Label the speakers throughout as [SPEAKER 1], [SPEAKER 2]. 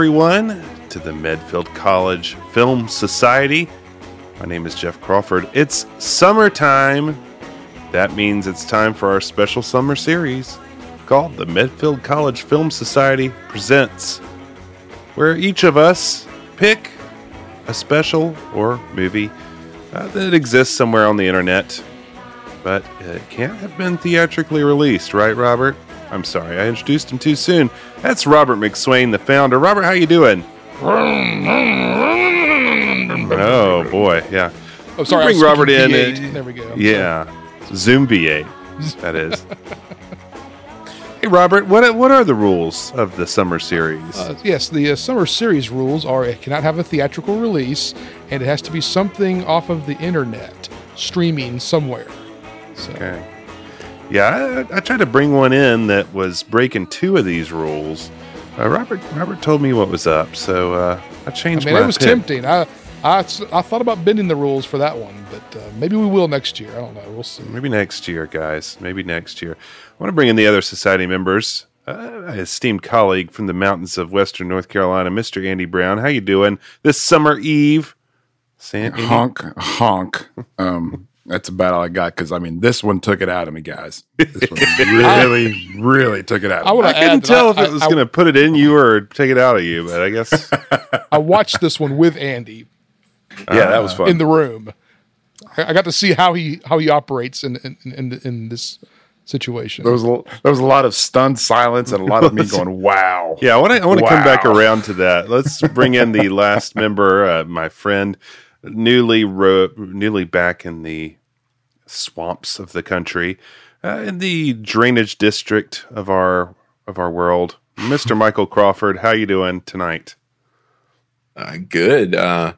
[SPEAKER 1] everyone, to the Medfield College Film Society. My name is Jeff Crawford. It's summertime. That means it's time for our special summer series called the Medfield College Film Society Presents, where each of us pick a special or movie uh, that exists somewhere on the internet, but it can't have been theatrically released, right, Robert? I'm sorry, I introduced him too soon. That's Robert McSwain, the founder. Robert, how you doing? Oh boy, yeah.
[SPEAKER 2] Oh, sorry. I
[SPEAKER 1] bring Robert in.
[SPEAKER 2] V8.
[SPEAKER 1] uh,
[SPEAKER 2] there we go.
[SPEAKER 1] Yeah, Zoom V8. That is. hey, Robert, what what are the rules of the summer series?
[SPEAKER 2] Uh, yes, the uh, summer series rules are it cannot have a theatrical release, and it has to be something off of the internet, streaming somewhere. So,
[SPEAKER 1] okay. Yeah, I, I tried to bring one in that was breaking two of these rules. Uh, Robert Robert told me what was up, so uh, I
[SPEAKER 2] I
[SPEAKER 1] changed
[SPEAKER 2] mean,
[SPEAKER 1] my
[SPEAKER 2] it was
[SPEAKER 1] pick.
[SPEAKER 2] tempting. I, I, I thought about bending the rules for that one, but uh, maybe we will next year. I don't know. We'll see.
[SPEAKER 1] Maybe next year, guys. Maybe next year. I want to bring in the other society members. Uh, my esteemed colleague from the mountains of Western North Carolina, Mr. Andy Brown. How you doing this summer eve? San- Andy?
[SPEAKER 3] honk honk um that's about all i got because i mean this one took it out of me guys this one really really took it out
[SPEAKER 2] I
[SPEAKER 3] of
[SPEAKER 2] would
[SPEAKER 3] me.
[SPEAKER 1] I
[SPEAKER 2] add
[SPEAKER 1] couldn't tell
[SPEAKER 2] I-
[SPEAKER 1] if it
[SPEAKER 2] I-
[SPEAKER 1] was
[SPEAKER 2] I-
[SPEAKER 1] going to put it in you or take it out of you, but I guess
[SPEAKER 2] I watched this one with Andy
[SPEAKER 3] yeah that was fun
[SPEAKER 2] in the room. I, I got to see how he how he operates in in, in, in this situation.
[SPEAKER 3] there was, a, there was a lot of stunned silence and a lot of me going wow
[SPEAKER 1] Yeah, I want to. I want to come back around to that. Let's bring in the last member, uh, my friend, newly ro- newly back in the swamps of the country, uh, in the drainage district of our of our world, Mister Michael Crawford. How you doing tonight?
[SPEAKER 4] Uh, good. Uh,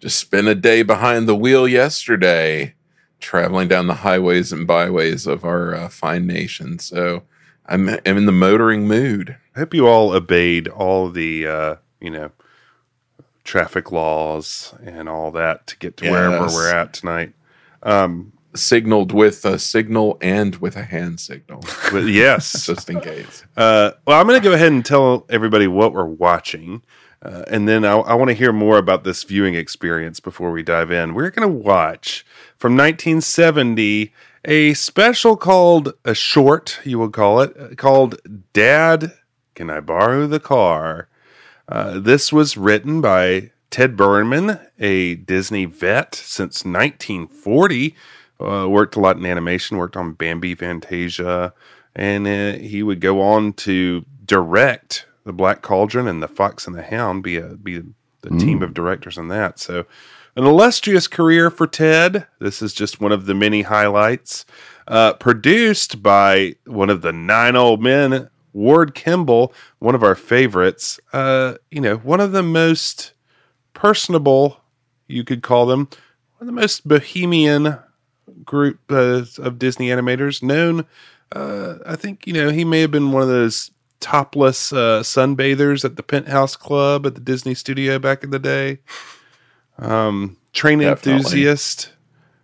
[SPEAKER 4] just spent a day behind the wheel yesterday, traveling down the highways and byways of our uh, fine nation. So I'm, I'm in the motoring mood.
[SPEAKER 1] I hope you all obeyed all the uh, you know traffic laws and all that to get to wherever we're at tonight.
[SPEAKER 4] Signaled with a signal and with a hand signal,
[SPEAKER 1] yes,
[SPEAKER 4] just in case.
[SPEAKER 1] Uh, well, I'm going to go ahead and tell everybody what we're watching. Uh, and then I, I want to hear more about this viewing experience before we dive in. We're going to watch from 1970 a special called a short, you would call it, uh, called Dad, Can I Borrow the Car? Uh, this was written by Ted Berman, a Disney vet since 1940. Uh, worked a lot in animation, worked on Bambi Fantasia, and uh, he would go on to direct The Black Cauldron and The Fox and the Hound, be a, be the team of directors on that. So, an illustrious career for Ted. This is just one of the many highlights. Uh, produced by one of the nine old men, Ward Kimball, one of our favorites. Uh, you know, one of the most personable, you could call them, one of the most bohemian group uh, of Disney animators. Known, uh, I think, you know, he may have been one of those topless uh, sunbathers at the Penthouse Club at the Disney studio back in the day. Um, train
[SPEAKER 4] Definitely.
[SPEAKER 1] enthusiast.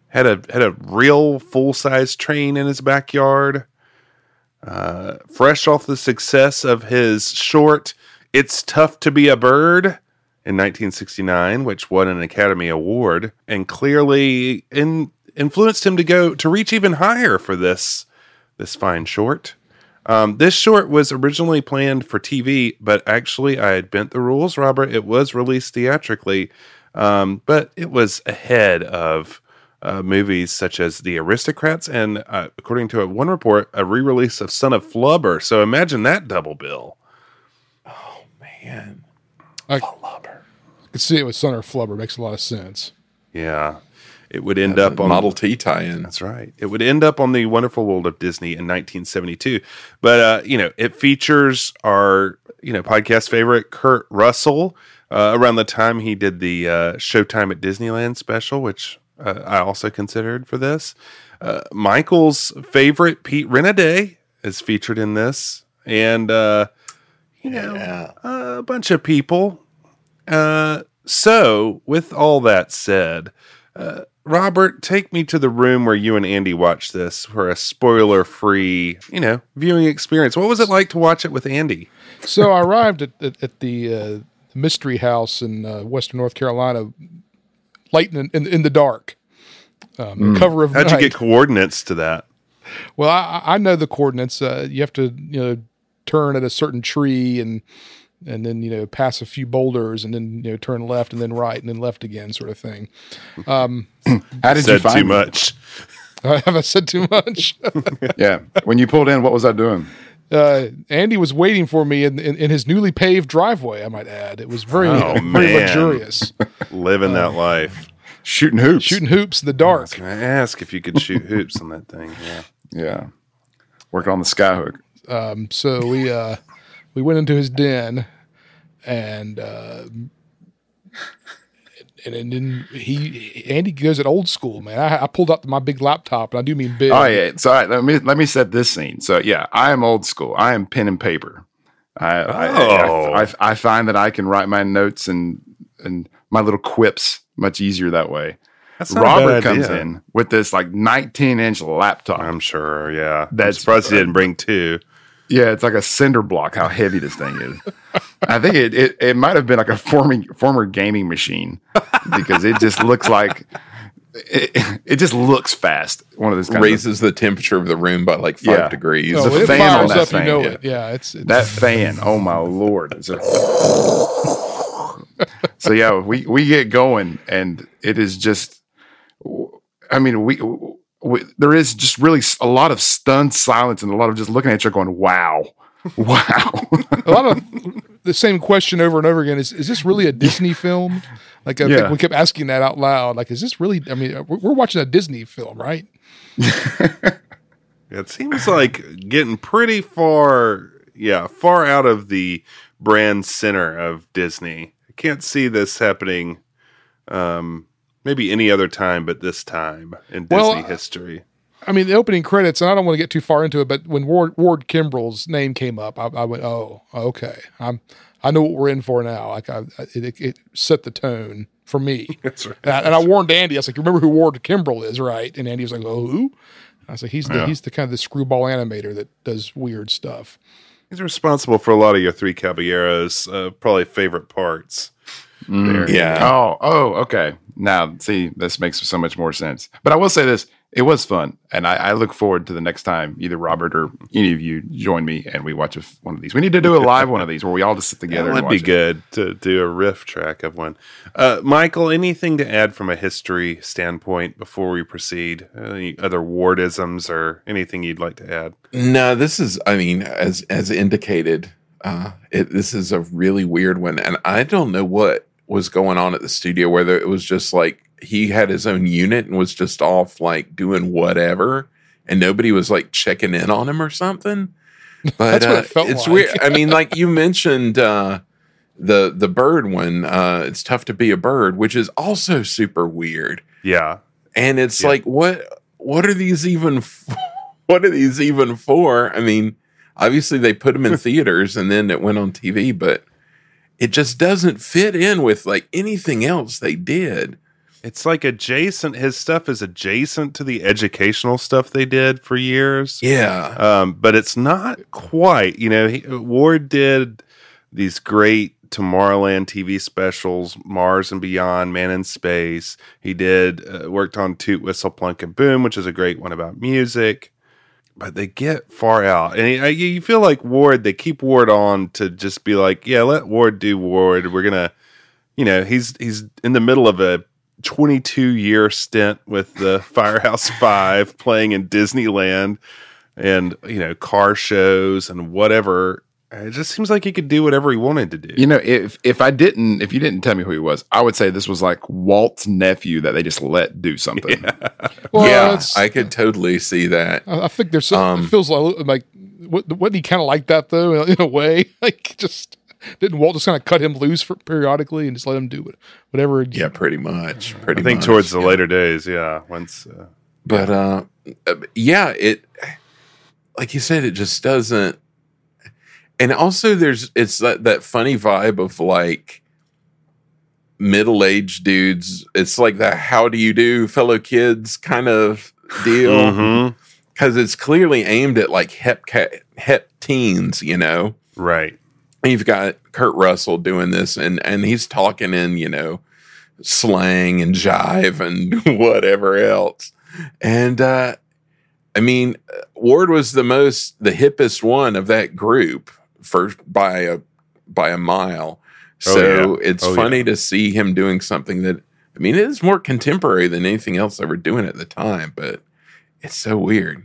[SPEAKER 1] Had a had a real full size train in his backyard. Uh, fresh off the success of his short "It's Tough to Be a Bird" in 1969, which won an Academy Award, and clearly in, influenced him to go to reach even higher for this this fine short. Um, this short was originally planned for TV, but actually, I had bent the rules, Robert. It was released theatrically, um, but it was ahead of uh, movies such as The Aristocats and, uh, according to a, one report, a re release of Son of Flubber. So imagine that double bill.
[SPEAKER 4] Oh, man,
[SPEAKER 2] I
[SPEAKER 4] flubber.
[SPEAKER 2] could see it with Son of Flubber. Makes a lot of sense.
[SPEAKER 1] Yeah. It would end up on
[SPEAKER 4] Model T tie-in.
[SPEAKER 1] That's right. It would end up on the Wonderful World of Disney in 1972. But uh, you know, it features our you know podcast favorite Kurt Russell. Uh, around the time he did the uh, Showtime at Disneyland special, which uh, I also considered for this. Uh, Michael's favorite Pete Renaday is featured in this, and uh, you know
[SPEAKER 4] Yeah.
[SPEAKER 1] a bunch of people. Uh, so, with all that said, uh, Robert, take me to the room where you and Andy watched this for a spoiler-free, you know, viewing experience. What was it like to watch it with Andy?
[SPEAKER 2] So I arrived at, at, at the uh, mystery house in uh, Western North Carolina late in, in, in the dark. Um, the cover of
[SPEAKER 1] How'd you get coordinates to that?
[SPEAKER 2] Well, I, I know the coordinates. Uh, you have to, you know, turn at a certain tree and and then you know pass a few boulders and then you know turn left and then right and then left again, sort of thing. Um,
[SPEAKER 3] How did you
[SPEAKER 1] Said
[SPEAKER 3] find
[SPEAKER 1] too
[SPEAKER 3] me?
[SPEAKER 1] much.
[SPEAKER 2] have I said too much?
[SPEAKER 3] Yeah. When you pulled in, what was I doing?
[SPEAKER 2] Uh, Andy was waiting for me in, in, in his newly paved driveway. I might add, it was very
[SPEAKER 1] Oh,
[SPEAKER 2] very luxurious.
[SPEAKER 1] Living that life.
[SPEAKER 3] Shooting hoops.
[SPEAKER 2] Shooting hoops in the dark.
[SPEAKER 1] Can I ask if you could shoot hoops on that thing? Yeah.
[SPEAKER 3] Yeah. Working on the skyhook.
[SPEAKER 2] Um, so we uh, we went into his den, and uh, and, and then he Andy goes at old school, man. I, I pulled out my big laptop, and I do mean big.
[SPEAKER 3] Oh yeah. So all right, let me let me set this scene. So yeah, I am old school. I am pen and paper. I I,
[SPEAKER 1] Oh.
[SPEAKER 3] I, I, I find that I can write my notes and and my little quips much easier that way.
[SPEAKER 1] That's not a
[SPEAKER 3] Robert
[SPEAKER 1] bad
[SPEAKER 3] comes
[SPEAKER 1] idea.
[SPEAKER 3] in with this like 19 inch laptop.
[SPEAKER 1] I'm sure. Yeah. I'm
[SPEAKER 3] That's-
[SPEAKER 1] surprised he didn't bring two.
[SPEAKER 3] Yeah, it's like a cinder block. How heavy this thing is. I think it it, it might have been like a former former gaming machine because it just looks like it, it just looks fast. One of those kind of
[SPEAKER 4] Raises the temperature of the room by like five
[SPEAKER 3] Yeah.
[SPEAKER 4] degrees.
[SPEAKER 2] Oh,
[SPEAKER 3] the
[SPEAKER 2] it
[SPEAKER 3] fan on that
[SPEAKER 2] up,
[SPEAKER 3] thing,
[SPEAKER 2] you know
[SPEAKER 3] yeah.
[SPEAKER 2] it. Yeah, it's, it's
[SPEAKER 3] that fan. Oh my lord! It's a- so yeah, we we get going, and it is just. I mean, we, we there is just really a lot of stunned silence and a lot of just looking at each other, going, "Wow, wow."
[SPEAKER 2] a lot of the same question over and over again. Is is this really a Disney film? Like I
[SPEAKER 3] Yeah.
[SPEAKER 2] think we kept asking that out loud. Like, is this really? I mean, we're, we're watching a Disney film, right?
[SPEAKER 1] It seems like getting pretty far, yeah, far out of the brand center of Disney. I can't see this happening um, maybe any other time but this time in Disney
[SPEAKER 2] Well, uh,
[SPEAKER 1] history.
[SPEAKER 2] I mean, the opening credits, and I don't want to get too far into it, but when Ward, Ward Kimball's name came up, I, I went, "Oh, okay, I'm, I know what we're in for now." Like, I, I- it, it set the tone for me.
[SPEAKER 1] That's right.
[SPEAKER 2] And I, and I warned Andy. I was like, "You remember who Ward Kimball is, right?" And Andy was like, "Oh, who?" I was like, "He's the he's the kind of the screwball animator that does weird stuff."
[SPEAKER 1] He's responsible for a lot of your Three Caballeros, uh, probably favorite parts. There.
[SPEAKER 4] Yeah.
[SPEAKER 3] Oh, oh, okay. Now, see, this makes so much more sense. But I will say this: it was fun, and I, I look forward to the next time either Robert or any of you join me and we watch a, one of these. We need to do a live one of these where we all just sit together.
[SPEAKER 1] That
[SPEAKER 3] and
[SPEAKER 1] would be
[SPEAKER 3] watch it.
[SPEAKER 1] good to do a RiffTrax of one. Uh, Michael, anything to add from a history standpoint before we proceed? Any other wardisms or anything you'd like to add?
[SPEAKER 4] No, this is. I mean, as as indicated, uh, it, this is a really weird one, and I don't know what was going on at the studio. Whether it was just like he had his own unit and was just off like doing whatever, and nobody was like checking in on him or something. But
[SPEAKER 2] That's what
[SPEAKER 4] uh,
[SPEAKER 2] it felt
[SPEAKER 4] it's
[SPEAKER 2] like.
[SPEAKER 4] weird. I mean, like you mentioned uh, the the bird one. Uh, it's tough to be a bird, which is also super weird
[SPEAKER 1] Yeah.
[SPEAKER 4] and it's
[SPEAKER 1] Yeah.
[SPEAKER 4] like what what are these even f- what are these even for i mean obviously they put them in theaters and then it went on tv but it just doesn't fit in with like anything else they did
[SPEAKER 1] It's like adjacent. His stuff is adjacent to the educational stuff they did for years.
[SPEAKER 4] yeah
[SPEAKER 1] Um, but it's not quite. You know, he, Ward did these great Tomorrowland TV specials, Mars and Beyond, Man in Space. He did uh, worked on Toot Whistle Plunk and Boom, which is a great one about music. But they get far out, and uh, you you feel like Ward. They keep Ward on to just be like, yeah, let Ward do Ward. We're gonna, you know, he's he's in the middle of a 22 year stint with the Firehouse Five playing in Disneyland and you know car shows and whatever It just seems like he could do whatever he wanted to do.
[SPEAKER 3] You know, if if I didn't, if you didn't tell me who he was, I would say this was like Walt's nephew that they just let do something.
[SPEAKER 2] Well,
[SPEAKER 4] yeah, I could totally see that.
[SPEAKER 2] I I think there's some,
[SPEAKER 4] Um,
[SPEAKER 2] it feels like like what wasn't he kind of like that though in a way like just didn't Walt just kind of cut him loose for periodically and just let him do it whatever
[SPEAKER 4] Yeah, pretty much. Pretty
[SPEAKER 1] I think
[SPEAKER 4] much,
[SPEAKER 1] towards the
[SPEAKER 4] yeah.
[SPEAKER 1] later days, yeah. Once, uh,
[SPEAKER 4] But uh, uh, yeah, it like you said, it just doesn't. And also, there's it's that that funny vibe of like middle aged dudes. It's like that "How do you do, fellow kids" kind of deal because it's clearly aimed at like hep ca- hep teens, you know.
[SPEAKER 1] right.
[SPEAKER 4] And you've got Kurt Russell doing this, and and he's talking in you know slang and jive and whatever else. And uh, I mean, Ward was the most the hippest one of that group for by a by a mile.
[SPEAKER 1] Oh,
[SPEAKER 4] So
[SPEAKER 1] yeah.
[SPEAKER 4] it's
[SPEAKER 1] Oh,
[SPEAKER 4] funny
[SPEAKER 1] yeah.
[SPEAKER 4] to see him doing something that I mean it is more contemporary than anything else they were doing at the time, but it's so weird.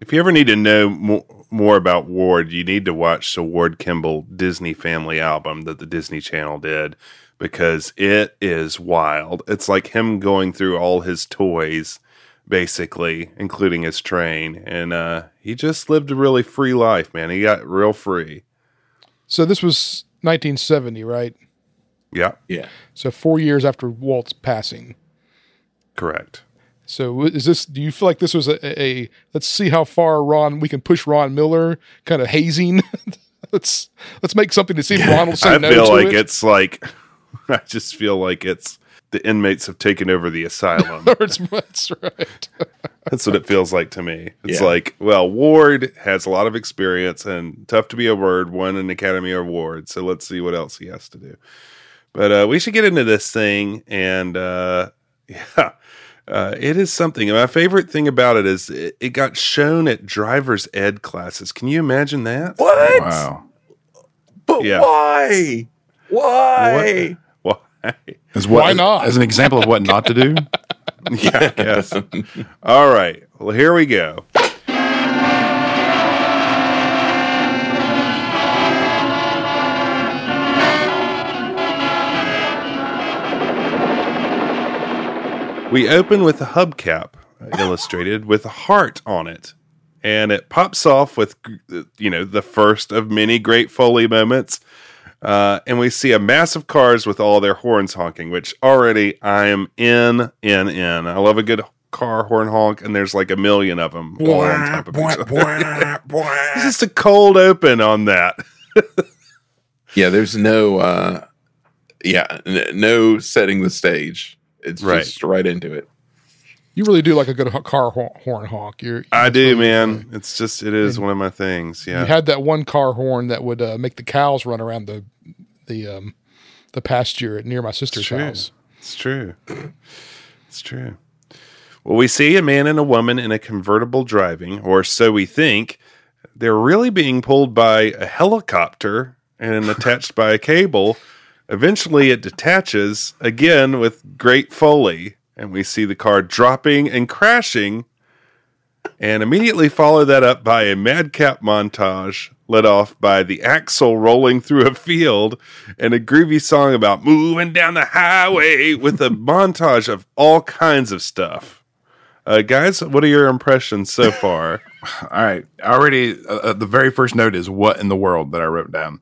[SPEAKER 1] If you ever need to know more, more about Ward, you need to watch the Ward Kimball Disney Family album that the Disney Channel did because it is wild. It's like him going through all his toys, basically, including his train. And uh, he just lived a really free life, man. He got real free.
[SPEAKER 2] so this was 1970 right
[SPEAKER 1] Yeah,
[SPEAKER 4] Yeah.
[SPEAKER 2] so four years after Walt's passing
[SPEAKER 1] correct.
[SPEAKER 2] so is this do you feel like this was a, a let's see how far Ron we can push Ron Miller kind of hazing let's let's make something to see if Ron will say
[SPEAKER 1] I
[SPEAKER 2] no
[SPEAKER 1] feel
[SPEAKER 2] to
[SPEAKER 1] like
[SPEAKER 2] it.
[SPEAKER 1] it's like, I just feel like it's the inmates have taken over the asylum.
[SPEAKER 2] Or that's right
[SPEAKER 1] That's what it feels like to me. It's
[SPEAKER 4] Yeah.
[SPEAKER 1] like, well, Ward has a lot of experience and tough to be a word, won an Academy Award. So let's see what else he has to do. But uh, we should get into this thing. And uh, yeah, uh, it is something. And my favorite thing about it is it, it got shown at driver's ed classes. Can you imagine that?
[SPEAKER 4] What?
[SPEAKER 3] Wow.
[SPEAKER 4] But
[SPEAKER 1] Yeah.
[SPEAKER 4] why? Why?
[SPEAKER 1] What? Why?
[SPEAKER 3] As what,
[SPEAKER 2] Why not?
[SPEAKER 3] As an example of what not to do.
[SPEAKER 1] yeah, I guess. All right. Well, here we go. We open with a hubcap illustrated with a heart on it. And it pops off with, you know, the first of many great Foley moments. Uh, and we see a mass of cars with all their horns honking, which already I am in, in, in. I love a good car horn honk, and there's like a million of them all on top of each other. It's just a cold open on that.
[SPEAKER 4] Yeah, there's no uh yeah, n- no setting the stage. It's
[SPEAKER 1] Right.
[SPEAKER 4] just right into it.
[SPEAKER 2] You really do like a good car horn honk. You're,
[SPEAKER 1] I do, man. It's just, it is one of my things. Yeah.
[SPEAKER 2] You had that one car horn that would uh, make the cows run around the the um, the pasture near my sister's
[SPEAKER 1] true.
[SPEAKER 2] house.
[SPEAKER 1] It's true. It's true. Well, we see a man and a woman in a convertible driving, or so we think. They're really being pulled by a helicopter and attached by a cable. Eventually, it detaches again with great foley, and we see the car dropping and crashing. And immediately follow that up by a madcap montage led off by the axle rolling through a field and a groovy song about moving down the highway with a montage of all kinds of stuff. Uh, guys, what are your impressions so far?
[SPEAKER 3] All right. Already, uh, uh, the very first note is what in the world that I wrote down.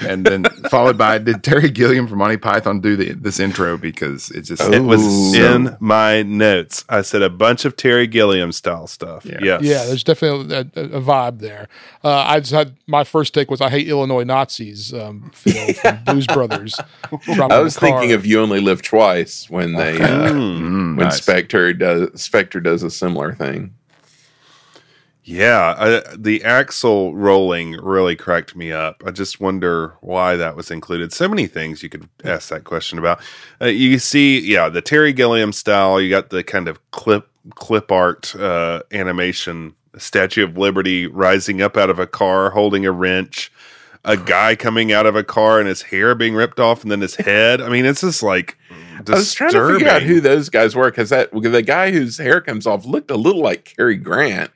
[SPEAKER 3] And then followed by, did Terry Gilliam from Monty Python do the, this intro? Because it just,
[SPEAKER 1] it was
[SPEAKER 4] Ooh.
[SPEAKER 1] in my notes. I said a bunch of Terry Gilliam style stuff.
[SPEAKER 3] Yeah.
[SPEAKER 1] Yes.
[SPEAKER 2] Yeah, there's definitely a, a, a vibe there. Uh, I just had my first take was I hate Illinois Nazis. Um, Phil from Blues Brothers.
[SPEAKER 4] I was thinking of You Only Live Twice when they uh,
[SPEAKER 1] Mm.
[SPEAKER 3] Mm,
[SPEAKER 4] when
[SPEAKER 3] nice.
[SPEAKER 4] Spectre does Spectre does a similar thing.
[SPEAKER 1] Yeah, I, the axle rolling really cracked me up. I just wonder why that was included. So many things you could ask that question about. Uh, you see, yeah, the Terry Gilliam style. You got the kind of clip clip art uh, animation, Statue of Liberty rising up out of a car holding a wrench, a guy coming out of a car and his hair being ripped off, and then his head. I mean, it's just like
[SPEAKER 4] I was trying to figure out who those guys were because that the guy whose hair comes off looked a little like Cary Grant.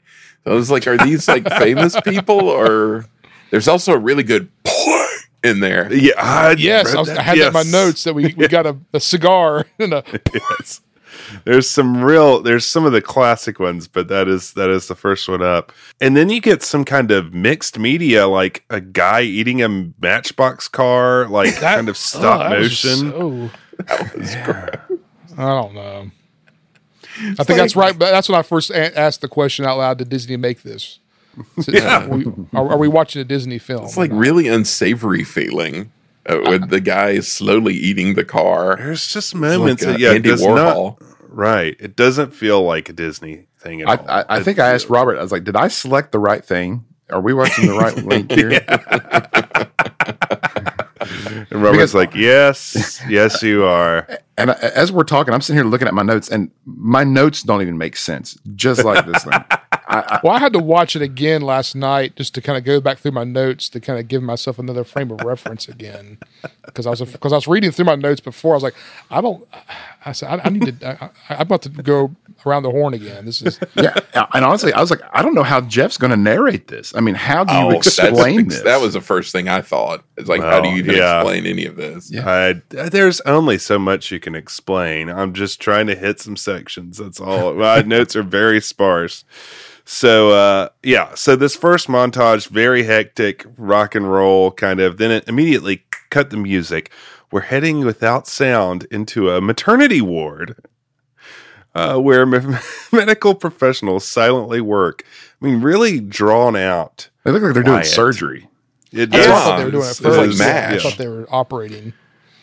[SPEAKER 4] So I was like, are these like famous people or There's also a really good in there.
[SPEAKER 1] Yeah, I
[SPEAKER 2] Yes, I, was,
[SPEAKER 1] that.
[SPEAKER 2] I had that in my notes that we, we got a, a cigar and a
[SPEAKER 1] yes. There's some real there's some of the classic ones, but that is that is the first one up. And then you get some kind of mixed media like a guy eating a matchbox car, like kind of stop
[SPEAKER 2] Oh, that was just
[SPEAKER 1] motion.
[SPEAKER 2] so- I don't know. I think that's right. But that's when I first a- asked the question out loud: Did Disney make this? Is
[SPEAKER 1] Yeah.
[SPEAKER 2] are, we, are, are we watching a Disney film?
[SPEAKER 4] It's like really unsavory feeling uh, with the guy slowly eating the car.
[SPEAKER 1] There's just moments
[SPEAKER 4] like, uh,
[SPEAKER 1] yeah,
[SPEAKER 4] Andy Warhol.
[SPEAKER 1] not right. It doesn't feel like a Disney thing at
[SPEAKER 3] I,
[SPEAKER 1] all.
[SPEAKER 3] I, I think I asked Robert. I was like, "Did I select the right thing? Are we watching the right link here?"
[SPEAKER 1] and Robert's
[SPEAKER 3] because-
[SPEAKER 1] like, Yes, yes, you are.
[SPEAKER 3] And I, as we're talking, I'm sitting here looking at my notes, and my notes don't even make sense. Just like this thing.
[SPEAKER 2] well, I had to watch it again last night just to kind of go back through my notes to kind of give myself another frame of reference again because I was because I was reading through my notes before. I was like, I don't. I said I, I need to. I, I, I'm about to go around the horn again. This is
[SPEAKER 3] yeah, uh, and honestly, I was like, I don't know how Jeff's going to narrate this. I mean, how do you
[SPEAKER 4] Oh,
[SPEAKER 3] explain this?
[SPEAKER 4] That was the first thing I thought. It's like, how do you
[SPEAKER 1] yeah.
[SPEAKER 4] explain any of this?
[SPEAKER 3] Yeah.
[SPEAKER 1] I, there's only so much you can explain. I'm just trying to hit some sections. That's all. My notes are very sparse. So uh, yeah, so this first montage, very hectic, rock and roll kind of. Then it immediately cut the music. We're heading without sound into a maternity ward, uh, where me- medical professionals silently work. I mean, really drawn out.
[SPEAKER 3] they look like they're doing surgery.
[SPEAKER 1] It
[SPEAKER 2] that's what I thought they were doing at
[SPEAKER 1] It's-
[SPEAKER 4] It was like
[SPEAKER 2] first.
[SPEAKER 1] it's-
[SPEAKER 4] MASH.
[SPEAKER 2] I thought they were operating.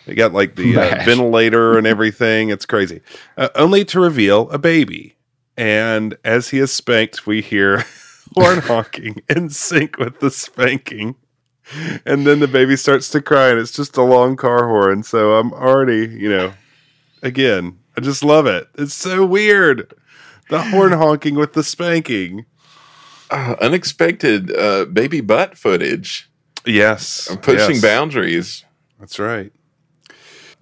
[SPEAKER 1] They got like the uh, ventilator and everything. It's crazy. Uh, only to reveal a baby. And as he is spanked, we hear horn honking in sync with the spanking. And then the baby starts to cry, and it's just a long car horn. So I'm already, you know, again, I just love it. It's so weird. The horn honking with the spanking.
[SPEAKER 4] Uh, unexpected uh, baby butt footage.
[SPEAKER 1] Yes.
[SPEAKER 4] I'm Pushing
[SPEAKER 1] yes.
[SPEAKER 4] boundaries.
[SPEAKER 1] That's right.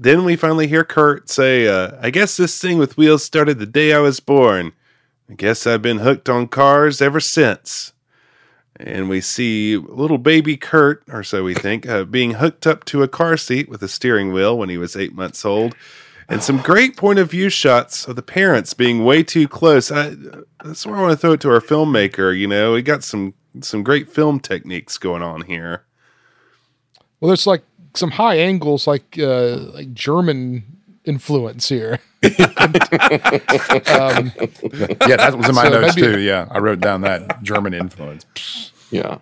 [SPEAKER 1] Then we finally hear Kurt say, uh, I guess this thing with wheels started the day I was born. I guess I've been hooked on cars ever since. And we see little baby Kurt, or so we think, uh, being hooked up to a car seat with a steering wheel when he was eight months old. And some great point of view shots of the parents being way too close. I, that's where I want to throw it to our filmmaker. You know, we got some some great film techniques going on here.
[SPEAKER 2] Well, there's like some high angles, like uh, like German influence here. um,
[SPEAKER 3] Yeah, that was in my
[SPEAKER 2] So
[SPEAKER 3] notes
[SPEAKER 2] maybe-
[SPEAKER 3] too. Yeah, I wrote down that German influence.
[SPEAKER 4] Yeah.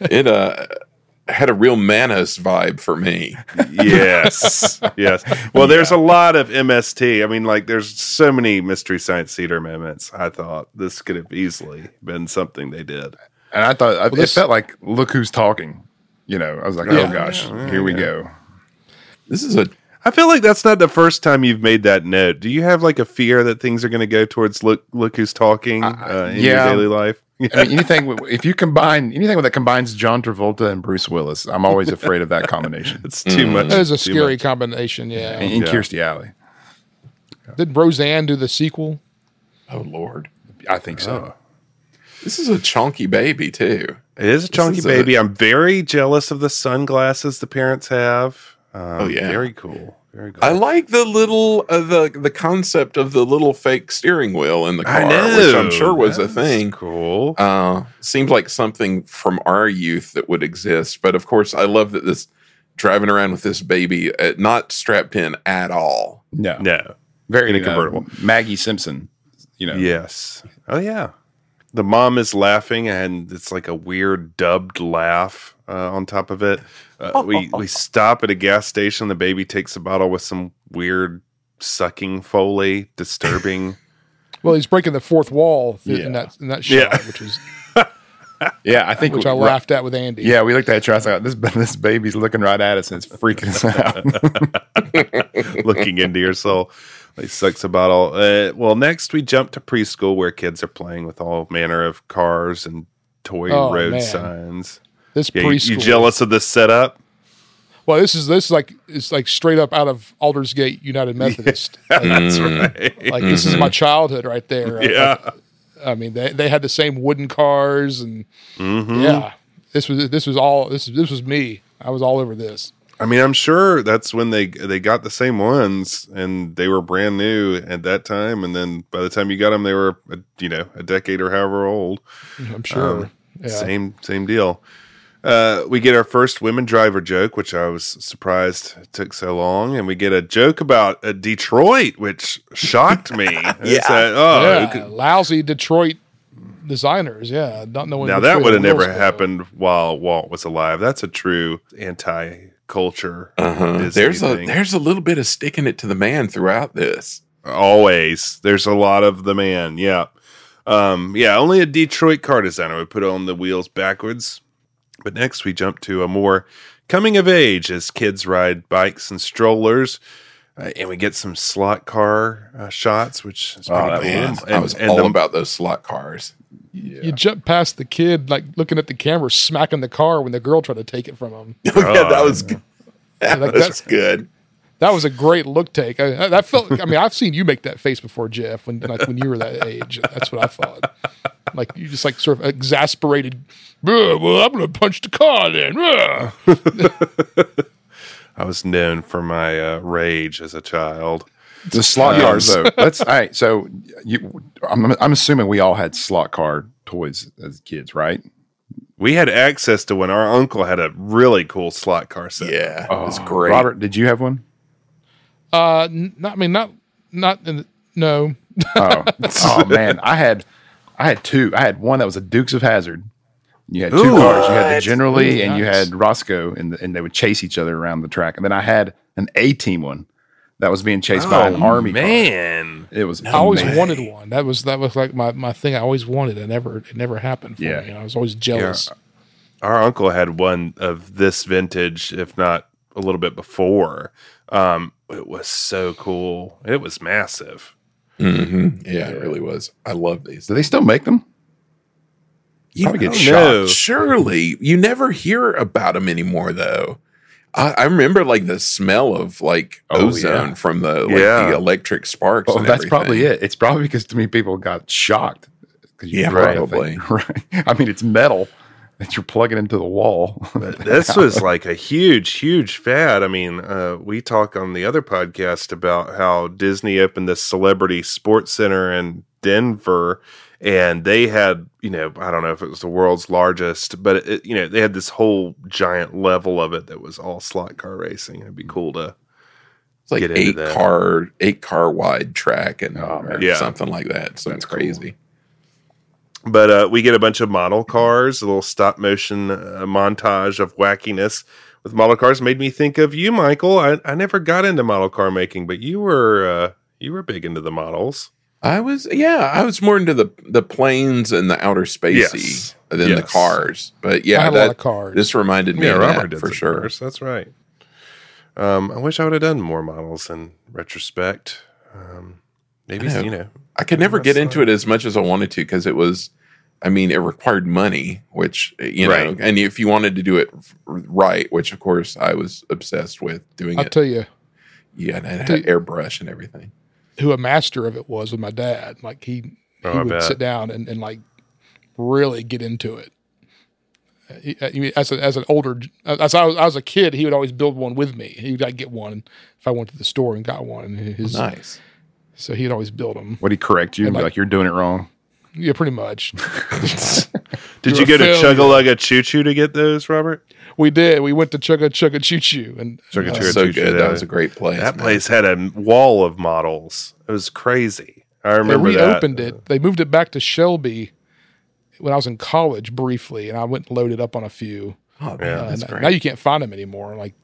[SPEAKER 4] it uh, had a real Manos vibe for me.
[SPEAKER 1] yes yes well there's a lot of mst i mean like there's so many mystery science theater moments i thought this could have easily been something they did
[SPEAKER 3] And I thought I it
[SPEAKER 2] this-
[SPEAKER 3] felt like, look who's talking. You know, I was like,
[SPEAKER 2] Yeah.
[SPEAKER 3] oh gosh, here we go.
[SPEAKER 4] This is a
[SPEAKER 1] i feel like that's not the first time you've made that note do you have like a fear that things are going to go towards look look who's talking uh, in
[SPEAKER 3] yeah.
[SPEAKER 1] your daily life
[SPEAKER 3] I mean, anything if you combine anything that combines John Travolta and Bruce Willis, I'm always afraid of that combination.
[SPEAKER 1] it's too much
[SPEAKER 2] that is a scary
[SPEAKER 1] much.
[SPEAKER 2] combination. Yeah.
[SPEAKER 3] And, and
[SPEAKER 1] Yeah.
[SPEAKER 3] Kirstie Alley,
[SPEAKER 2] Did Roseanne do the sequel?
[SPEAKER 4] oh lord.
[SPEAKER 3] I think so.
[SPEAKER 4] This is a chunky baby too.
[SPEAKER 1] It is a chunky
[SPEAKER 4] is
[SPEAKER 1] baby i i'm very jealous of the sunglasses the parents have um,
[SPEAKER 4] Oh, yeah.
[SPEAKER 1] very cool very cool
[SPEAKER 4] I like the little uh, the the concept of the little fake steering wheel in the car,
[SPEAKER 1] I know.
[SPEAKER 4] which I'm sure was a thing.
[SPEAKER 1] cool
[SPEAKER 4] Uh, seems like something from our youth that would exist, but of course, I love that this driving around with this baby uh, not strapped in at all.
[SPEAKER 3] No,
[SPEAKER 1] no
[SPEAKER 3] very
[SPEAKER 1] In a
[SPEAKER 3] uh,
[SPEAKER 1] convertible.
[SPEAKER 3] Maggie Simpson. You know,
[SPEAKER 1] Yes. Oh yeah. The mom is laughing, and it's like a weird dubbed laugh uh, on top of it. Uh, we we stop at a gas station. The baby takes a bottle with some weird sucking foley, disturbing.
[SPEAKER 2] Well, he's breaking the fourth wall th-
[SPEAKER 3] Yeah.
[SPEAKER 2] in that in that shot,
[SPEAKER 1] Yeah.
[SPEAKER 2] which was
[SPEAKER 3] yeah. I think
[SPEAKER 2] which I
[SPEAKER 3] right-
[SPEAKER 2] laughed at with Andy.
[SPEAKER 3] Yeah, we looked at each other. I was like, this this baby's looking right at us and it's freaking us out.
[SPEAKER 1] looking into your soul. He sucks a bottle. Uh, well, next we jump to preschool where kids are playing with all manner of cars and toy
[SPEAKER 2] Oh,
[SPEAKER 1] road
[SPEAKER 2] man.
[SPEAKER 1] signs.
[SPEAKER 2] This
[SPEAKER 1] Yeah,
[SPEAKER 2] preschool.
[SPEAKER 1] you jealous of this setup?
[SPEAKER 2] Well, this is this is like it's like straight up out of Aldersgate United Methodist. Like,
[SPEAKER 1] That's
[SPEAKER 4] Mm.
[SPEAKER 1] right.
[SPEAKER 2] like, this is my childhood right there.
[SPEAKER 1] yeah.
[SPEAKER 2] I mean, they they had the same wooden cars and
[SPEAKER 1] Mhm.
[SPEAKER 2] yeah, this was this was all this this was me. I was all over this.
[SPEAKER 1] I mean, I'm sure that's when they they got the same ones, and they were brand new at that time. And then by the time you got them, they were a, you know a decade or however old.
[SPEAKER 2] I'm sure.
[SPEAKER 1] Um,
[SPEAKER 2] yeah.
[SPEAKER 1] Same same deal. Uh, we get our first women driver joke, which I was surprised took so long, and we get a joke about uh, Detroit, which shocked me. It's, uh, oh,
[SPEAKER 2] Yeah,
[SPEAKER 1] could-
[SPEAKER 2] lousy Detroit designers. Yeah, not knowing.
[SPEAKER 1] now
[SPEAKER 2] which
[SPEAKER 1] that would have never happened while Walt was alive. That's a true anti-culture.
[SPEAKER 4] Uh-huh. There's a
[SPEAKER 1] thing.
[SPEAKER 4] there's a little bit of sticking it to the man throughout this.
[SPEAKER 1] Always. There's a lot of the man. Yeah. Um, yeah, only a Detroit car designer would put on the wheels backwards. But next we jump to a more coming of age as kids ride bikes and strollers. Uh, and we get some slot car uh, shots, which is
[SPEAKER 3] Oh,
[SPEAKER 1] pretty
[SPEAKER 3] that
[SPEAKER 1] cool.
[SPEAKER 4] Man,
[SPEAKER 1] And-
[SPEAKER 4] I was
[SPEAKER 1] and
[SPEAKER 4] all
[SPEAKER 1] the-
[SPEAKER 4] about those slot cars.
[SPEAKER 2] You jump past the kid, like looking at the camera, smacking the car when the girl tried to take it from him.
[SPEAKER 4] Oh, yeah, that was good. That
[SPEAKER 2] Like
[SPEAKER 4] was
[SPEAKER 2] that's-
[SPEAKER 4] good.
[SPEAKER 2] That was a great look take. I, I- that felt. I mean, I've seen you make that face before, Jeff. When like when you were that age, that's what I thought. Like you just like sort of exasperated. Well, I'm gonna punch the car then. Ugh."
[SPEAKER 1] I was known for my uh, rage as a child.
[SPEAKER 3] The slot cars, though. Let's. All right. So, you, I'm, I'm assuming we all had slot car toys as kids, right?
[SPEAKER 1] We had access to one. Our uncle had a really cool slot car set.
[SPEAKER 4] Yeah, it was
[SPEAKER 3] Oh,
[SPEAKER 4] great.
[SPEAKER 3] Robert, did you have one?
[SPEAKER 2] Uh, n- not. I mean, not. Not. In the, no.
[SPEAKER 3] Oh, oh man, I had, I had two. I had one that was a Dukes of Hazzard. You had two
[SPEAKER 1] Ooh.
[SPEAKER 3] cars. You had the
[SPEAKER 4] What?
[SPEAKER 3] General Lee,
[SPEAKER 2] Ooh,
[SPEAKER 3] and you had Roscoe, and and they would chase each other around the track. And then I had an A team one that was being chased by an army. car.
[SPEAKER 1] Oh, man.
[SPEAKER 3] It was.
[SPEAKER 2] I always
[SPEAKER 3] amazing.
[SPEAKER 2] wanted one. That was that was like my, my thing. I always wanted. It never it never happened for
[SPEAKER 3] Yeah.
[SPEAKER 2] me. And I was always jealous.
[SPEAKER 1] our uncle had one of this vintage, if not a little bit before. Um, it was so cool. It was massive.
[SPEAKER 4] hmm Yeah, it really was. I love these.
[SPEAKER 3] Do they still make them?
[SPEAKER 4] You
[SPEAKER 3] Probably get
[SPEAKER 4] don't
[SPEAKER 3] shot.
[SPEAKER 1] know.
[SPEAKER 4] Surely you never hear about them anymore, though. I, I remember like the smell of like
[SPEAKER 3] Oh,
[SPEAKER 4] ozone
[SPEAKER 3] yeah.
[SPEAKER 4] from the like
[SPEAKER 1] Yeah.
[SPEAKER 4] the electric sparks.
[SPEAKER 3] Oh,
[SPEAKER 4] and
[SPEAKER 3] that's probably it. It's probably because too many people got shocked.
[SPEAKER 4] Yeah, probably.
[SPEAKER 3] Right. I mean, it's metal that you're plugging into the wall.
[SPEAKER 1] This was like a huge, huge fad. I mean, uh, we talk on the other podcast about how Disney opened this celebrity sports center in Denver, and they had, you know, I don't know if it was the world's largest, but it, you know, they had this whole giant level of it that was all slot car racing. It'd be cool to
[SPEAKER 4] It's like
[SPEAKER 1] get into
[SPEAKER 4] eight
[SPEAKER 1] that.
[SPEAKER 4] car, eight car wide track and
[SPEAKER 3] Oh,
[SPEAKER 4] or
[SPEAKER 1] Yeah.
[SPEAKER 4] something like that. So it's
[SPEAKER 3] cool.
[SPEAKER 4] crazy.
[SPEAKER 1] But uh, we get a bunch of model cars, a little stop motion uh, montage of wackiness with model cars. Made me think of you, Michael. I, I never got into model car making, but you were uh, you were big into the models.
[SPEAKER 4] I was, yeah, I was more into the the planes and the outer spacey
[SPEAKER 1] Yes.
[SPEAKER 4] than the cars. But
[SPEAKER 2] I
[SPEAKER 4] yeah,
[SPEAKER 2] had a lot
[SPEAKER 4] that
[SPEAKER 2] of cars.
[SPEAKER 4] this reminded me
[SPEAKER 1] Yeah,
[SPEAKER 4] of
[SPEAKER 1] Robert
[SPEAKER 4] that for sure.
[SPEAKER 1] cars. That's right. Um, I wish I would have done more models in retrospect. Um, maybe
[SPEAKER 4] know.
[SPEAKER 1] you know.
[SPEAKER 4] I could never get into it as much as I wanted to because it was, I mean, it required money, which you know, and if you wanted to do it right, which of course I was obsessed with doing
[SPEAKER 2] I'll
[SPEAKER 4] it.
[SPEAKER 2] tell you
[SPEAKER 4] yeah, and it had
[SPEAKER 2] tell
[SPEAKER 4] airbrush and everything.
[SPEAKER 2] Who a master of it was with my dad. Like he
[SPEAKER 1] Oh,
[SPEAKER 2] he
[SPEAKER 1] I
[SPEAKER 2] would
[SPEAKER 1] bet.
[SPEAKER 2] sit down and, and like really get into it. Uh, he- I mean, as a, as an older as I was, I was a kid, he would always build one with me. He would like, get one if I went to the store and got one. And his,
[SPEAKER 4] Nice.
[SPEAKER 2] So he'd always build them.
[SPEAKER 3] Would he correct you and be
[SPEAKER 2] like-
[SPEAKER 3] like, you're doing it wrong?
[SPEAKER 2] Yeah, pretty much.
[SPEAKER 1] Did
[SPEAKER 2] You're
[SPEAKER 1] you
[SPEAKER 2] a
[SPEAKER 1] go to
[SPEAKER 2] failure.
[SPEAKER 1] Chugga Lugga Choo Choo to get those, Robert?
[SPEAKER 2] We did. We went to Chugga Chugga Choo Choo and
[SPEAKER 1] Chugga Chugga
[SPEAKER 4] so
[SPEAKER 1] Choo Choo,
[SPEAKER 4] good. That was a great place.
[SPEAKER 1] That
[SPEAKER 4] man.
[SPEAKER 1] place had a wall of models. It was crazy. I remember. They
[SPEAKER 2] reopened it. They moved it back to Shelby when I was in college briefly, and I went and loaded up on a few.
[SPEAKER 4] Oh, man,
[SPEAKER 2] Uh,
[SPEAKER 4] that's great.
[SPEAKER 2] now you can't find them anymore. Like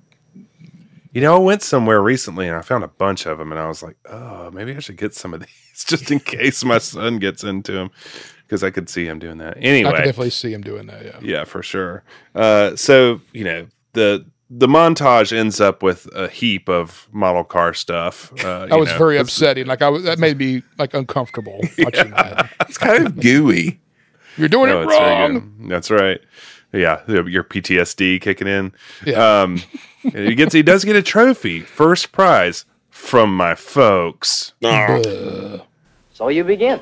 [SPEAKER 1] You know, I went somewhere recently and I found a bunch of them, and I was like, "Oh, maybe I should get some of these just in case my son gets into them," because I could see him doing that. Anyway, I
[SPEAKER 2] could definitely see him doing that. Yeah.
[SPEAKER 1] yeah, for sure. Uh, so you know the the montage ends up with a heap of model car stuff. Uh,
[SPEAKER 2] That
[SPEAKER 1] you
[SPEAKER 2] was
[SPEAKER 1] know.
[SPEAKER 2] very upsetting. Like I was, that made me like uncomfortable watching that.
[SPEAKER 4] it's kind of gooey.
[SPEAKER 2] You're doing
[SPEAKER 1] No,
[SPEAKER 2] it wrong.
[SPEAKER 1] That's right. Yeah, your PTSD kicking in.
[SPEAKER 2] Yeah.
[SPEAKER 1] Um, he gets he does get a trophy, first prize from my folks.
[SPEAKER 5] So you begin.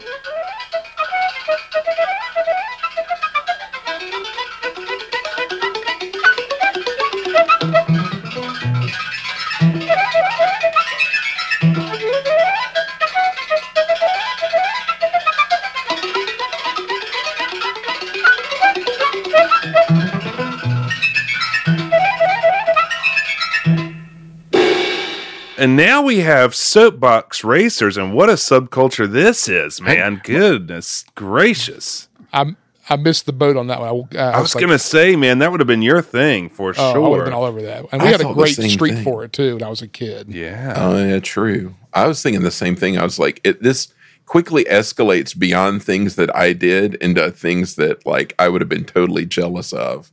[SPEAKER 1] And now we have soapbox racers, and what a subculture this is, man! Goodness gracious!
[SPEAKER 2] I I missed the boat on that one. I,
[SPEAKER 1] I was gonna say, man, that would have been your thing for
[SPEAKER 2] Oh, I would have been
[SPEAKER 1] sure.
[SPEAKER 2] all over that. And we
[SPEAKER 4] I
[SPEAKER 2] had a great
[SPEAKER 4] same
[SPEAKER 2] streak
[SPEAKER 4] thing.
[SPEAKER 2] for it too when I was a kid.
[SPEAKER 1] Yeah,
[SPEAKER 4] Oh yeah, true. I was thinking the same thing. I was like, it, this quickly escalates beyond things that I did into things that like I would have been totally jealous of.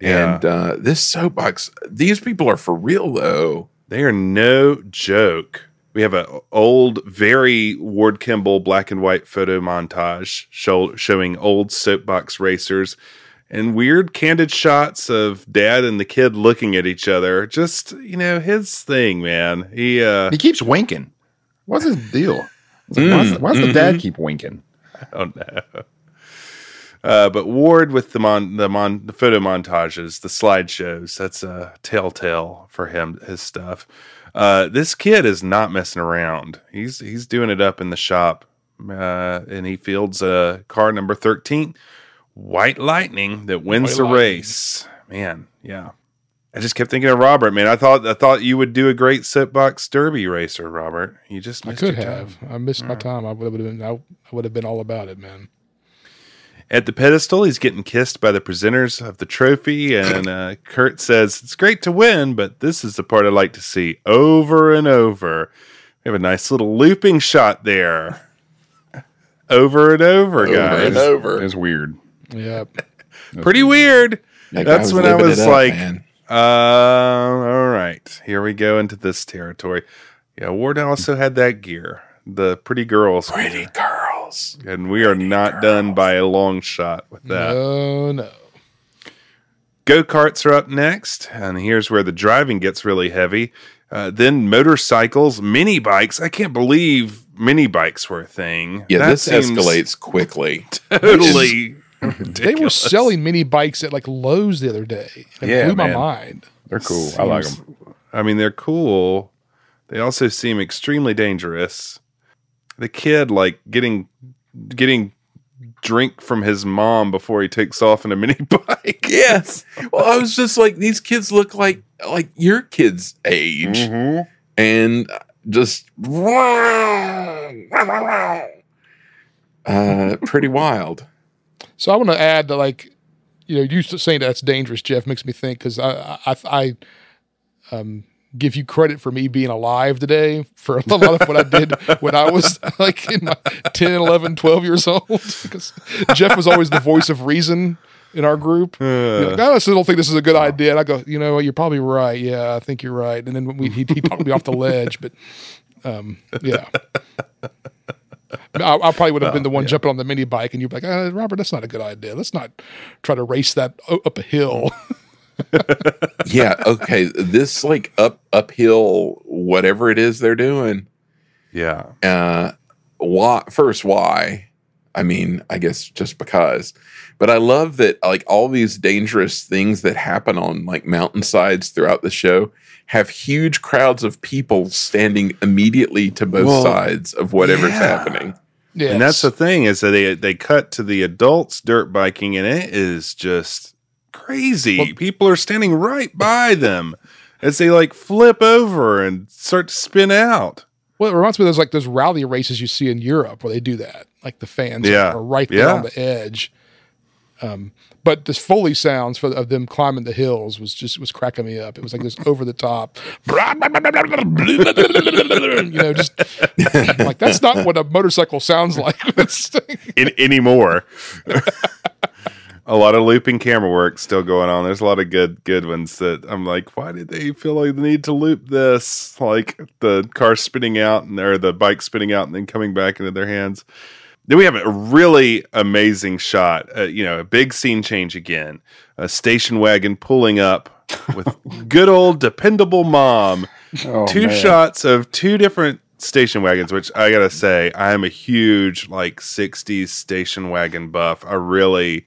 [SPEAKER 1] Yeah.
[SPEAKER 4] And uh, this soapbox, these people are for real though.
[SPEAKER 1] They are no joke. We have an old, very Ward Kimball black and white photo montage show, showing old soapbox racers and weird candid shots of dad and the kid looking at each other. Just you know, his thing, man. He uh,
[SPEAKER 3] He keeps winking. What's his deal? Like, why does, why does the dad keep winking?
[SPEAKER 1] I don't know. Uh, but Ward with the mon the mon the photo montages, the slideshows, that's a telltale for him his stuff. Uh, this kid is not messing around. He's he's doing it up in the shop, uh, and he fields uh, car number thirteen, White Lightning, that wins
[SPEAKER 2] White
[SPEAKER 1] the
[SPEAKER 2] Lightning.
[SPEAKER 1] race. Man, yeah. I just kept thinking of Robert. Man, I thought I thought you would do a great soapbox derby racer, Robert. You just
[SPEAKER 2] I could
[SPEAKER 1] your time.
[SPEAKER 2] have. I missed my time. I would have been. I, I would have been all about it, man.
[SPEAKER 1] At the pedestal, he's getting kissed by the presenters of the trophy, and uh, Kurt says, It's great to win, but this is the part I like to see over and over. We have a nice little looping shot there. Over and over,
[SPEAKER 4] Over
[SPEAKER 1] guys.
[SPEAKER 4] and over.
[SPEAKER 3] It's weird.
[SPEAKER 2] Yeah.
[SPEAKER 1] Pretty weird.
[SPEAKER 4] That
[SPEAKER 1] That's when I was
[SPEAKER 4] it up,
[SPEAKER 1] like, uh, all right, here we go into this territory. Yeah, Ward also had that gear, the pretty girls.
[SPEAKER 4] pretty girls.
[SPEAKER 1] And we are not done by a long shot with that.
[SPEAKER 2] No, no.
[SPEAKER 1] Go karts are up next, and here's where the driving gets really heavy. Uh, then motorcycles, mini bikes. I can't believe mini bikes were a thing.
[SPEAKER 4] Yeah,
[SPEAKER 1] That
[SPEAKER 4] this
[SPEAKER 1] seems
[SPEAKER 4] escalates quickly.
[SPEAKER 1] totally.
[SPEAKER 2] They were selling mini bikes at like Lowe's the other day. It
[SPEAKER 3] Yeah,
[SPEAKER 2] blew my mind.
[SPEAKER 3] They're cool. I like them.
[SPEAKER 1] I mean, they're cool. They also seem extremely dangerous. The kid, like getting getting drink from his mom before he takes off in a mini bike.
[SPEAKER 4] yes. Well, I was just like, these kids look like like your kids' age,
[SPEAKER 1] Mm-hmm.
[SPEAKER 4] and just uh, pretty wild.
[SPEAKER 2] So I want to add that, like, you know, you saying that's dangerous, Jeff, makes me think because I, I, I, um, give you credit for me being alive today for a lot of what I did when I was like in my 10, 11, 12 years old. Because Jeff was always the voice of reason in our group. You're like, "Oh, I still don't think this is a good idea. And I go, you know, you're probably right. Yeah, I think you're right. And then we, he, he talked me off the ledge, but um, yeah. I, I probably would have been the one jumping on the mini bike, and you'd be like, uh, "Robert, that's not a good idea. Let's not try to race that up a hill."
[SPEAKER 4] Yeah. Okay. This like up uphill, whatever it is they're doing.
[SPEAKER 1] Yeah.
[SPEAKER 4] Uh, why? First, why? I mean, I guess just because. But I love that like all these dangerous things that happen on like mountainsides throughout the show have huge crowds of people standing immediately to both
[SPEAKER 1] Well,
[SPEAKER 4] sides of whatever's
[SPEAKER 1] yeah.
[SPEAKER 4] happening.
[SPEAKER 2] Yeah,
[SPEAKER 1] And that's the thing is that they they cut to the adults dirt biking and it is just crazy.
[SPEAKER 2] Well-
[SPEAKER 1] People are standing right by them as they like flip over and start to spin out.
[SPEAKER 2] well, it reminds me of those like those rally races you see in Europe where they do that. Like the fans
[SPEAKER 1] Yeah.
[SPEAKER 2] are right there
[SPEAKER 1] Yeah.
[SPEAKER 2] on the edge. Um, but this Foley sounds for of them climbing the hills was just was cracking me up. It was like this over the top, you know, just like that's not what a motorcycle sounds like.
[SPEAKER 1] in, anymore. a lot of looping camera work still going on. There's a lot of good good ones that I'm like, why did they feel like they need to loop this? Like the car spinning out and or the bike spinning out and then coming back into their hands. Then we have a really amazing shot. Uh, you know, a big scene change again. A station wagon pulling up with good old dependable mom
[SPEAKER 3] Oh,
[SPEAKER 1] two
[SPEAKER 3] man.
[SPEAKER 1] shots of two different station wagons, which I gotta say, I am a huge like '60s station wagon buff. I really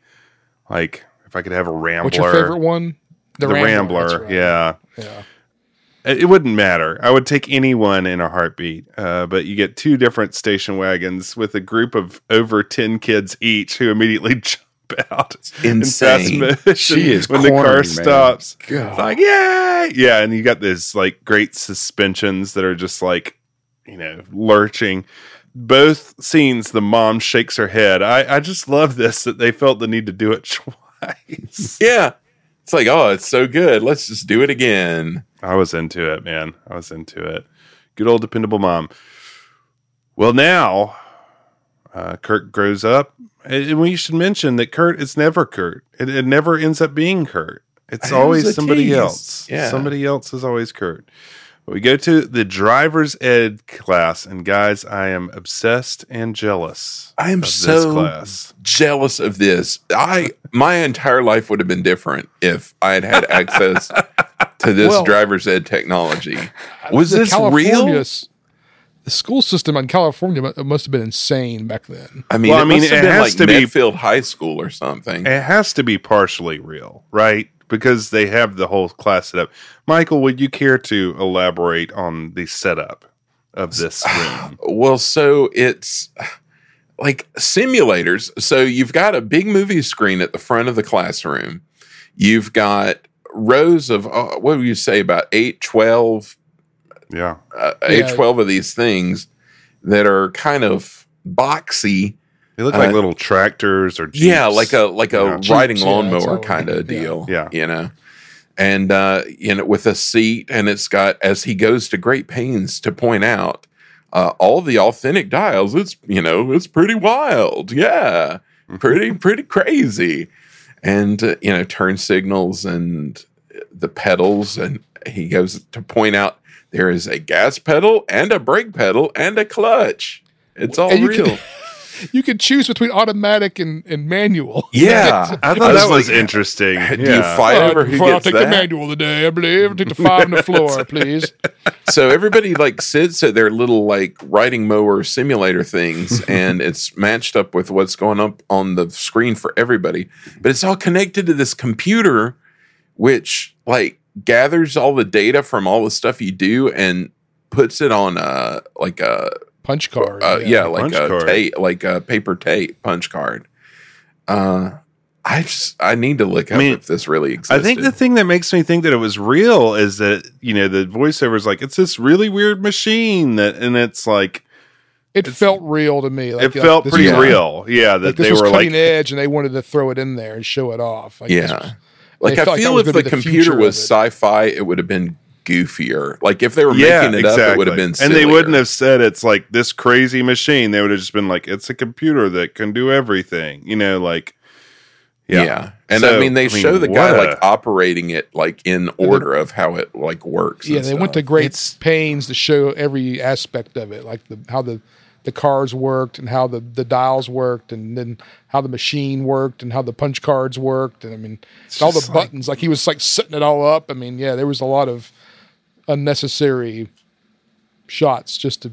[SPEAKER 1] like if I could have a Rambler.
[SPEAKER 2] What's your favorite one?
[SPEAKER 1] The, Rambler,
[SPEAKER 2] that's right.
[SPEAKER 1] yeah.
[SPEAKER 2] yeah.
[SPEAKER 1] It it wouldn't matter. I would take anyone in a heartbeat. Uh, but you get two different station wagons with a group of over ten kids each who immediately jump about
[SPEAKER 4] insane.
[SPEAKER 1] in
[SPEAKER 3] She is
[SPEAKER 1] when the car
[SPEAKER 3] man.
[SPEAKER 1] stops.
[SPEAKER 3] God.
[SPEAKER 1] Like, yeah. Yeah, and you got this like great suspensions that are just like, you know, lurching. Both scenes, the mom shakes her head. I, I just love this that they felt the need to do it twice.
[SPEAKER 4] Yeah. It's like, oh, it's so good. Let's just do it again.
[SPEAKER 1] I was into it, man. I was into it. Good old dependable mom. Well, now uh, Kurt grows up, and we should mention that Kurt is never Kurt. It, it never ends up being Kurt. It's
[SPEAKER 4] It
[SPEAKER 1] always somebody
[SPEAKER 4] tease.
[SPEAKER 1] else.
[SPEAKER 4] Yeah.
[SPEAKER 1] somebody else is always Kurt. But we go to the driver's ed class, and guys, I am obsessed and jealous.
[SPEAKER 4] I am
[SPEAKER 1] of this
[SPEAKER 4] so
[SPEAKER 1] class.
[SPEAKER 4] jealous of this. I my entire life would have been different if I had had access to this
[SPEAKER 2] Well-
[SPEAKER 4] driver's ed technology. Was
[SPEAKER 2] The
[SPEAKER 4] this real?
[SPEAKER 2] California's- The school system in California must have been insane back then.
[SPEAKER 4] I mean,
[SPEAKER 1] Well,
[SPEAKER 4] it
[SPEAKER 1] I mean,
[SPEAKER 4] must have
[SPEAKER 1] it
[SPEAKER 4] been
[SPEAKER 1] has
[SPEAKER 4] like
[SPEAKER 1] to be-
[SPEAKER 4] Medfield High School or something.
[SPEAKER 1] It has to be partially real, right? Because they have the whole class set up. Michael, would you care to elaborate on the setup of this room?
[SPEAKER 4] Well, so it's like simulators. So you've got a big movie screen at the front of the classroom. You've got rows of, uh, what would you say, about 8, 12,
[SPEAKER 1] Yeah.
[SPEAKER 4] uh,
[SPEAKER 2] Yeah.
[SPEAKER 4] 8, 12 of these things that are kind of boxy.
[SPEAKER 1] They look like
[SPEAKER 4] Uh,
[SPEAKER 1] little tractors or jeeps.
[SPEAKER 4] Yeah, like a like a
[SPEAKER 1] Yeah.
[SPEAKER 4] riding
[SPEAKER 2] Jeeps,
[SPEAKER 4] lawnmower
[SPEAKER 2] all-
[SPEAKER 4] kind of
[SPEAKER 2] yeah.
[SPEAKER 4] deal.
[SPEAKER 1] Yeah.
[SPEAKER 4] you know, and uh, you know, with a seat, and it's got as he goes to great pains to point out uh, all the authentic dials. It's you know, it's pretty wild. Yeah, pretty pretty crazy, and uh, you know, turn signals and the pedals, and he goes to point out there is a gas pedal and a brake pedal and a clutch. It's all
[SPEAKER 2] And you
[SPEAKER 4] real.
[SPEAKER 2] can- You can choose between automatic and, and manual.
[SPEAKER 4] yeah,
[SPEAKER 1] I thought that was
[SPEAKER 4] like,
[SPEAKER 1] interesting.
[SPEAKER 4] Do you
[SPEAKER 1] Yeah.
[SPEAKER 4] fight
[SPEAKER 2] Uh,
[SPEAKER 4] over who
[SPEAKER 2] before I'll take
[SPEAKER 4] that?
[SPEAKER 2] the manual today, I believe. I'll take the five on the floor, please.
[SPEAKER 4] so everybody like sits at their little like riding mower simulator things and it's matched up with what's going up on the screen for everybody but it's all connected to this computer which like gathers all the data from all the stuff you do and puts it on a like a
[SPEAKER 2] Punch card.
[SPEAKER 4] uh, yeah, like
[SPEAKER 1] punch
[SPEAKER 4] a
[SPEAKER 1] card.
[SPEAKER 4] tape like a paper tape punch card uh i just i need to look up
[SPEAKER 1] mean,
[SPEAKER 4] if this really
[SPEAKER 1] I think the thing that makes me think that it was real is that, you know, the voiceover is like, it's this really weird machine that, and it's like,
[SPEAKER 2] It felt real to me. Like,
[SPEAKER 1] it felt
[SPEAKER 2] this
[SPEAKER 1] pretty
[SPEAKER 2] was-
[SPEAKER 1] real. Yeah. That
[SPEAKER 2] Like this
[SPEAKER 1] they
[SPEAKER 2] was
[SPEAKER 1] were
[SPEAKER 2] cutting
[SPEAKER 1] like,
[SPEAKER 2] edge, and they wanted to throw it in there and show it off. Like,
[SPEAKER 4] Yeah.
[SPEAKER 2] was-
[SPEAKER 4] Like I
[SPEAKER 2] felt like
[SPEAKER 4] feel if the
[SPEAKER 2] the
[SPEAKER 4] computer was sci-fi, it would have been goofier. Like if they were
[SPEAKER 1] yeah,
[SPEAKER 4] making it
[SPEAKER 1] exactly.
[SPEAKER 4] up, it would have been.
[SPEAKER 1] and they wouldn't have said it's like this crazy machine. They would have just been like, it's a computer that can do everything. You know, like,
[SPEAKER 4] Yeah,
[SPEAKER 1] yeah.
[SPEAKER 4] and
[SPEAKER 1] So,
[SPEAKER 4] I mean they
[SPEAKER 1] I mean,
[SPEAKER 4] show the guy
[SPEAKER 1] what
[SPEAKER 4] like operating it like in order of how it like works.
[SPEAKER 2] yeah,
[SPEAKER 4] and
[SPEAKER 2] they went to great
[SPEAKER 1] It's-
[SPEAKER 2] pains to show every aspect of it, like the how the the cars worked and how the the dials worked, and then how the machine worked and how the punch cards worked, and I mean all the
[SPEAKER 1] like-
[SPEAKER 2] buttons. Like, he was like setting it all up. I mean, yeah, there was a lot of unnecessary shots just to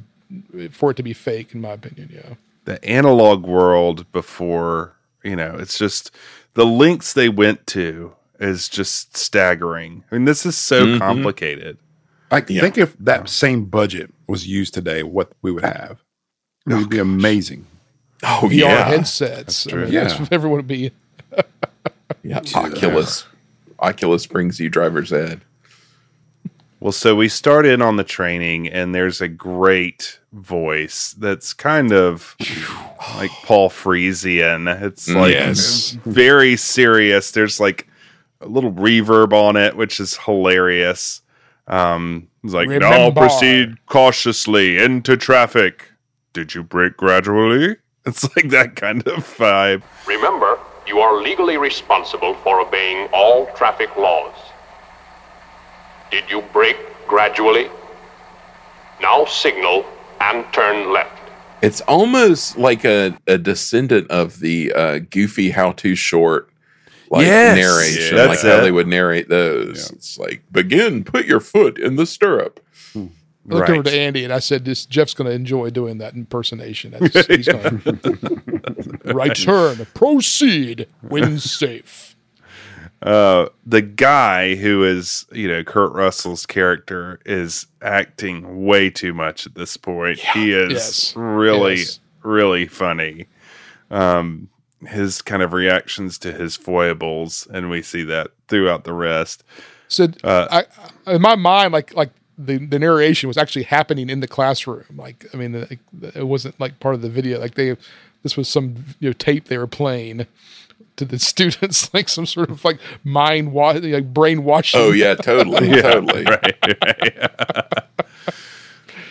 [SPEAKER 2] for it to be fake, in my opinion. Yeah.
[SPEAKER 1] the analog world before, you know, it's just the links they went to is just staggering. I mean, this is so
[SPEAKER 4] Mhm.
[SPEAKER 1] complicated.
[SPEAKER 3] I
[SPEAKER 4] Yeah.
[SPEAKER 3] think if that same budget was used today, what we would have. It would be amazing.
[SPEAKER 4] Oh
[SPEAKER 2] VR
[SPEAKER 4] yeah,
[SPEAKER 2] headsets.
[SPEAKER 1] true.
[SPEAKER 2] I mean,
[SPEAKER 3] Yeah.
[SPEAKER 2] everyone would be.
[SPEAKER 4] yeah. Oculus. Oculus brings you driver's ed.
[SPEAKER 1] Well, so we start in on the training, and there's a great voice that's kind of like Paul Friesian. It's like
[SPEAKER 4] Yes.
[SPEAKER 1] very serious. There's like a little reverb on it, which is hilarious. Um, it's like, now
[SPEAKER 2] Remember.
[SPEAKER 1] proceed cautiously into traffic. Did you brake gradually? It's like that kind of vibe.
[SPEAKER 5] Remember, you are legally responsible for obeying all traffic laws. Did you brake gradually? Now signal and turn left.
[SPEAKER 4] It's almost like a, a descendant of the uh, goofy how-to short like
[SPEAKER 1] Yes.
[SPEAKER 4] narration,
[SPEAKER 1] Yeah,
[SPEAKER 4] like
[SPEAKER 1] that's
[SPEAKER 4] how they would narrate those. It's like begin, put your foot in the stirrup.
[SPEAKER 2] I looked over to Andy and I said, "This Jeff's going to enjoy doing that impersonation. That's, he's going right turn, proceed, win safe."
[SPEAKER 1] Uh, the guy who is, you know, Kurt Russell's character is acting way too much at this point. He is
[SPEAKER 2] Yes.
[SPEAKER 1] really,
[SPEAKER 2] Yes.
[SPEAKER 1] really funny. Um, his kind of reactions to his foibles, and we see that throughout the rest.
[SPEAKER 2] So
[SPEAKER 1] Uh,
[SPEAKER 2] I, in my mind, like like the, the narration was actually happening in the classroom. Like I mean, it wasn't like part of the video. Like they, this was some you know tape they were playing to the students, like some sort of like mind wa- like brainwashing.
[SPEAKER 4] Oh yeah, totally, totally.
[SPEAKER 1] right, right.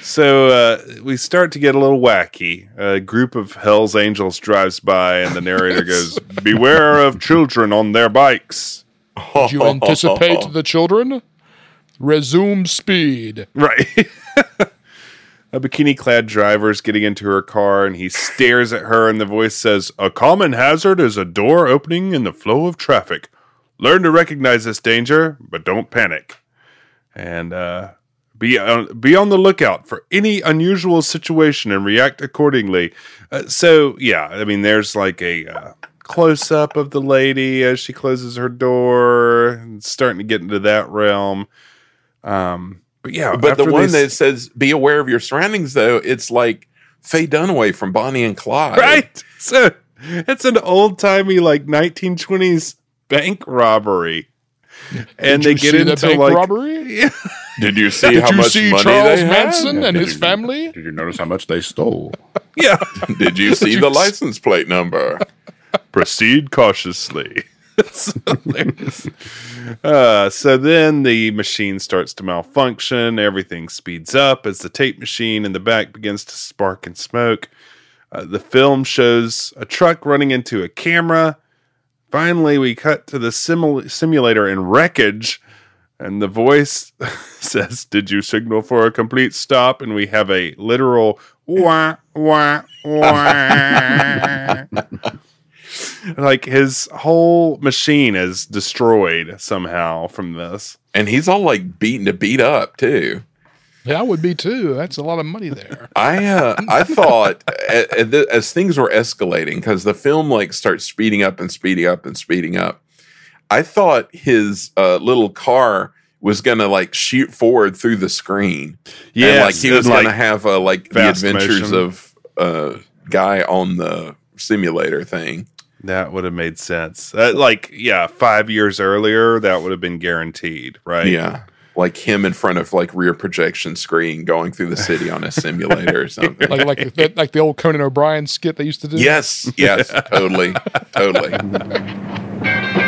[SPEAKER 1] so uh, we start to get a little wacky. A group of Hell's Angels drives by, and the narrator goes, "Beware of children on their bikes."
[SPEAKER 2] Did you anticipate the children? Resume speed.
[SPEAKER 1] Right. A bikini clad driver is getting into her car and he stares at her, and the voice says, A common hazard is a door opening in the flow of traffic. Learn to recognize this danger, but don't panic. And uh, be, on, be on the lookout for any unusual situation and react accordingly. Uh, so, yeah, I mean, there's like a. Uh, Close up of the lady as she closes her door, and starting to get into that realm. Um, but yeah,
[SPEAKER 4] But the one that says "Be aware of your surroundings," though, it's like Faye Dunaway from Bonnie and Clyde.
[SPEAKER 1] right? So it's an old timey like 1920s bank robbery, and
[SPEAKER 2] Did
[SPEAKER 1] they
[SPEAKER 2] you
[SPEAKER 1] get
[SPEAKER 2] see the
[SPEAKER 1] into
[SPEAKER 2] bank
[SPEAKER 1] like
[SPEAKER 2] robbery?
[SPEAKER 4] Did you see
[SPEAKER 2] Did
[SPEAKER 4] how
[SPEAKER 2] you
[SPEAKER 4] much
[SPEAKER 2] see
[SPEAKER 4] money
[SPEAKER 2] Charles
[SPEAKER 4] they had?
[SPEAKER 2] Manson and his family?
[SPEAKER 3] Did you notice how much they stole?
[SPEAKER 1] yeah.
[SPEAKER 4] Did you see the license plate number?
[SPEAKER 1] Proceed cautiously. Uh, so then the machine starts to malfunction. Everything speeds up as the tape machine in the back begins to spark and smoke. Uh, the film shows a truck running into a camera. Finally, we cut to the simul- simulator in wreckage, and the voice says, Did you signal for a complete stop? And we have a literal wah, wah, wah. like his whole machine is destroyed somehow from this.
[SPEAKER 4] And he's all like beaten to beat up too.
[SPEAKER 2] Yeah, I would be too. That's a lot of money there.
[SPEAKER 4] I uh, I thought a- a- as things were escalating because the film like starts speeding up and speeding up and speeding up. I thought his uh, little car was gonna like shoot forward through the screen.
[SPEAKER 1] Yeah,
[SPEAKER 4] like he was gonna have uh, like the adventures
[SPEAKER 1] motion.
[SPEAKER 4] of uh, guy on the simulator thing.
[SPEAKER 1] That would have made sense. Uh, like, yeah, five years earlier, that would have been guaranteed, right?
[SPEAKER 4] Yeah. Like him in front of like rear projection screen going through the city on a simulator or something.
[SPEAKER 2] Like like the, like the old Conan O'Brien skit they used to do.
[SPEAKER 4] Yes, yes, totally, totally.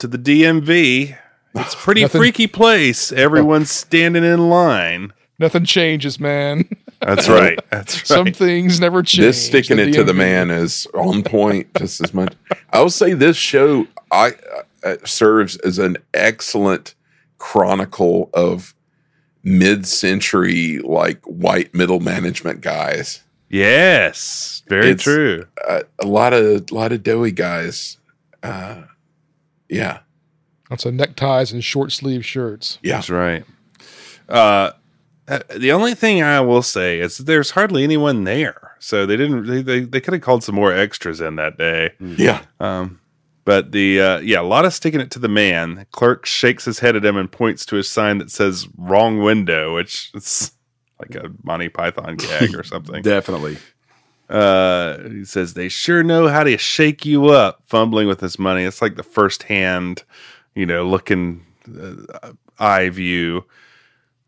[SPEAKER 1] to the DMV. It's a pretty
[SPEAKER 2] Nothing-
[SPEAKER 1] freaky place. Everyone's standing in line.
[SPEAKER 2] Nothing changes, man.
[SPEAKER 1] That's right. That's right.
[SPEAKER 2] Some things never change.
[SPEAKER 4] This sticking it to the man is on point just as much. I will say this show I uh, serves as an excellent chronicle of mid-century like white middle management guys.
[SPEAKER 1] yes, very
[SPEAKER 4] It's-
[SPEAKER 1] true.
[SPEAKER 4] Uh, a lot of a lot of doughy guys. Uh, yeah,
[SPEAKER 2] Lots of neckties and short sleeve shirts.
[SPEAKER 4] yeah.
[SPEAKER 1] That's right. Uh, uh, the only thing I will say is that there's hardly anyone there, so they didn't. They they, they could have called some more extras in that day.
[SPEAKER 4] Yeah.
[SPEAKER 1] Um, but the uh, yeah, a lot of sticking it to the man. The clerk shakes his head at him and points to a sign that says "wrong window," which is like a Monty Python gag or something.
[SPEAKER 3] Definitely.
[SPEAKER 1] Uh, he says they sure know how to shake you up, fumbling with his money. It's like the first hand, you know, looking uh, eye view.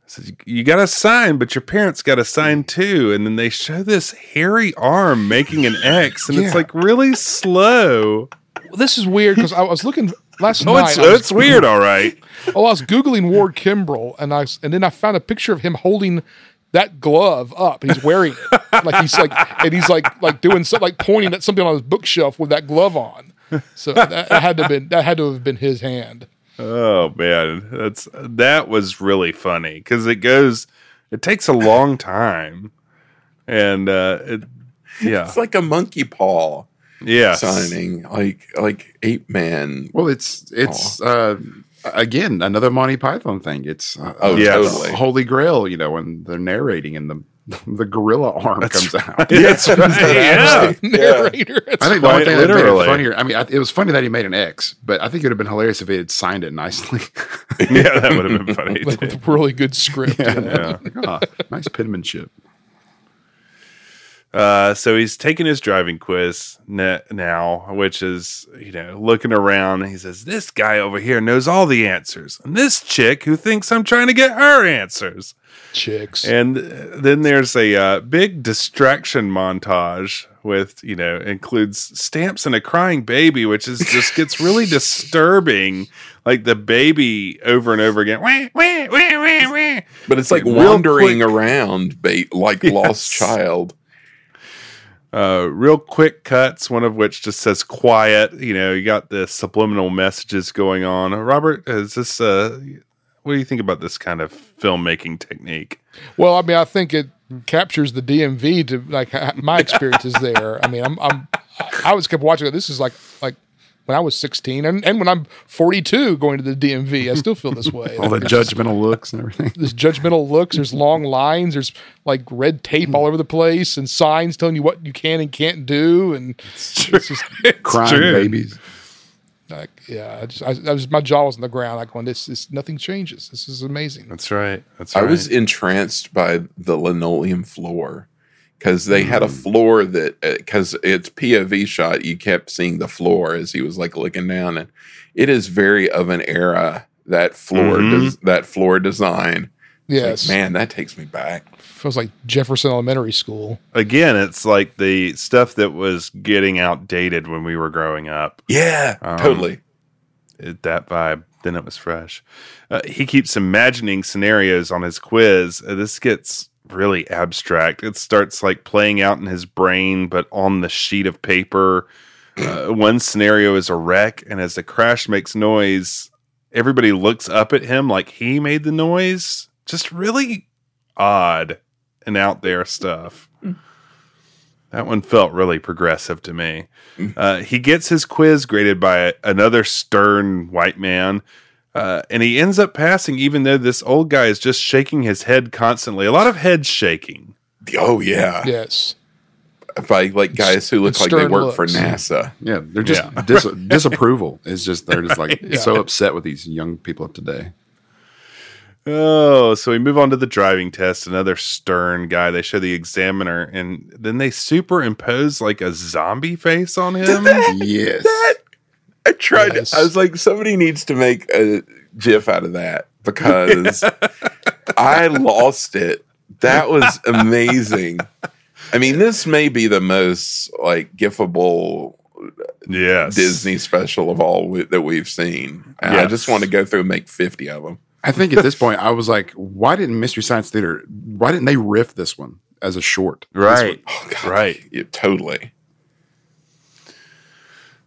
[SPEAKER 1] Says you got a sign, but your parents got a sign too. And then they show this hairy arm making an X, and it's like really slow.
[SPEAKER 2] This is weird because I was looking last
[SPEAKER 1] Oh,
[SPEAKER 2] night.
[SPEAKER 1] it's,
[SPEAKER 2] was-
[SPEAKER 1] it's weird, all right.
[SPEAKER 2] Oh, I was googling Ward Kimball, and I and then I found a picture of him holding that glove up. He's wearing it, like he's like, and he's like like doing something, like pointing at something on his bookshelf with that glove on. So that, that had to have been that had to have been his hand.
[SPEAKER 1] Oh man, that's that was really funny because it goes, it takes a long time, and uh, it, yeah,
[SPEAKER 4] It's like a monkey paw
[SPEAKER 1] yeah,
[SPEAKER 4] signing, like like ape man.
[SPEAKER 3] Well, it's it's uh, again another Monty Python thing. It's uh,
[SPEAKER 4] Oh,
[SPEAKER 1] Yes.
[SPEAKER 4] totally.
[SPEAKER 3] Holy Grail, you know, when they're narrating and the the gorilla arm comes out.
[SPEAKER 1] That's right. yeah.
[SPEAKER 2] Narrator. It's
[SPEAKER 3] I think the
[SPEAKER 1] Quite
[SPEAKER 3] only thing that made
[SPEAKER 1] literally.
[SPEAKER 3] it funnier. I mean, I, it was funny that he made an X, but I think it would have been hilarious if he had signed it nicely.
[SPEAKER 1] yeah, that would have been funny.
[SPEAKER 2] like with a really good script.
[SPEAKER 1] Yeah.
[SPEAKER 3] Ah, nice penmanship.
[SPEAKER 1] Uh, so he's taking his driving quiz now, which is, you know, looking around. He says, This guy over here knows all the answers, and this chick who thinks I'm trying to get her answers.
[SPEAKER 2] Chicks.
[SPEAKER 1] And then there's a uh, big distraction montage with, you know, includes stamps and a crying baby, which is just gets really disturbing. Like the baby over and over again. Wah, wah, wah.
[SPEAKER 4] But it's like
[SPEAKER 1] Real
[SPEAKER 4] wandering around, bait like
[SPEAKER 1] Yes.
[SPEAKER 4] lost child.
[SPEAKER 1] Uh, real quick cuts, one of which just says quiet. You know, you got the subliminal messages going on. Uh, Robert, is this, uh, what do you think about this kind of filmmaking technique?
[SPEAKER 2] Well, I mean, I think it captures the DMV to like my experiences there. I mean, I'm, I'm I was kept watching it. This is like like when I was 16 and, and when I'm 42 going to the DMV, I still feel this way.
[SPEAKER 3] All the judgmental looks and everything.
[SPEAKER 2] There's judgmental looks. There's long lines. There's like red tape all over the place and signs telling you what you can and can't do. And it's just
[SPEAKER 3] Crying
[SPEAKER 1] true.
[SPEAKER 3] babies.
[SPEAKER 2] like, yeah, I just, I, I was, my jaw was on the ground. Like, going, this, this, nothing changes. This is amazing.
[SPEAKER 1] That's right. That's
[SPEAKER 4] I
[SPEAKER 1] right.
[SPEAKER 4] was entranced by the linoleum floor because they had a
[SPEAKER 1] Mm.
[SPEAKER 4] floor that because it's POV shot, you kept seeing the floor as he was like looking down, and it is very of an era that floor
[SPEAKER 1] Mhm.
[SPEAKER 4] des- that floor design. It's like,
[SPEAKER 2] Yes.
[SPEAKER 4] man, that takes me back.
[SPEAKER 2] Feels like Jefferson Elementary School.
[SPEAKER 1] Again, it's like the stuff that was getting outdated when we were growing up.
[SPEAKER 4] Yeah,
[SPEAKER 1] Um,
[SPEAKER 4] totally.
[SPEAKER 1] It, that vibe. Then it was fresh. Uh, he keeps imagining scenarios on his quiz. Uh, this gets really abstract. It starts like playing out in his brain, but on the sheet of paper. Uh, one scenario is a wreck, and as the crash makes noise, everybody looks up at him like he made the noise. Just really odd and out there stuff. That one felt really progressive to me. Uh, he gets his quiz graded by another stern white man, uh, and he ends up passing, even though this old guy is just shaking his head constantly. A lot of head shaking.
[SPEAKER 4] Oh yeah,
[SPEAKER 2] Yes.
[SPEAKER 4] by like guys who look like they
[SPEAKER 2] stern
[SPEAKER 4] work for. NASA.
[SPEAKER 3] Yeah, they're just
[SPEAKER 1] Yeah.
[SPEAKER 3] dis- disapproval. Is just they're just like
[SPEAKER 2] Yeah.
[SPEAKER 3] so upset with these young people of today.
[SPEAKER 1] Oh, so we move on to the driving test. Another stern guy. They show the examiner, and then they superimpose like a zombie face on him.
[SPEAKER 3] Yes,
[SPEAKER 4] I tried.
[SPEAKER 2] Yes.
[SPEAKER 4] I was like, somebody needs to make a GIF out of that because I lost it. That was amazing. I mean, this may be the most like gifable
[SPEAKER 1] yes,
[SPEAKER 4] Disney special of all we, that we've seen. And I just want to go through and make fifty of them.
[SPEAKER 3] I think at this point I was like, why didn't Mystery Science Theater? Why didn't they riff this one as a short?
[SPEAKER 1] Right,
[SPEAKER 4] Oh, God.
[SPEAKER 1] right.
[SPEAKER 4] Yeah, totally.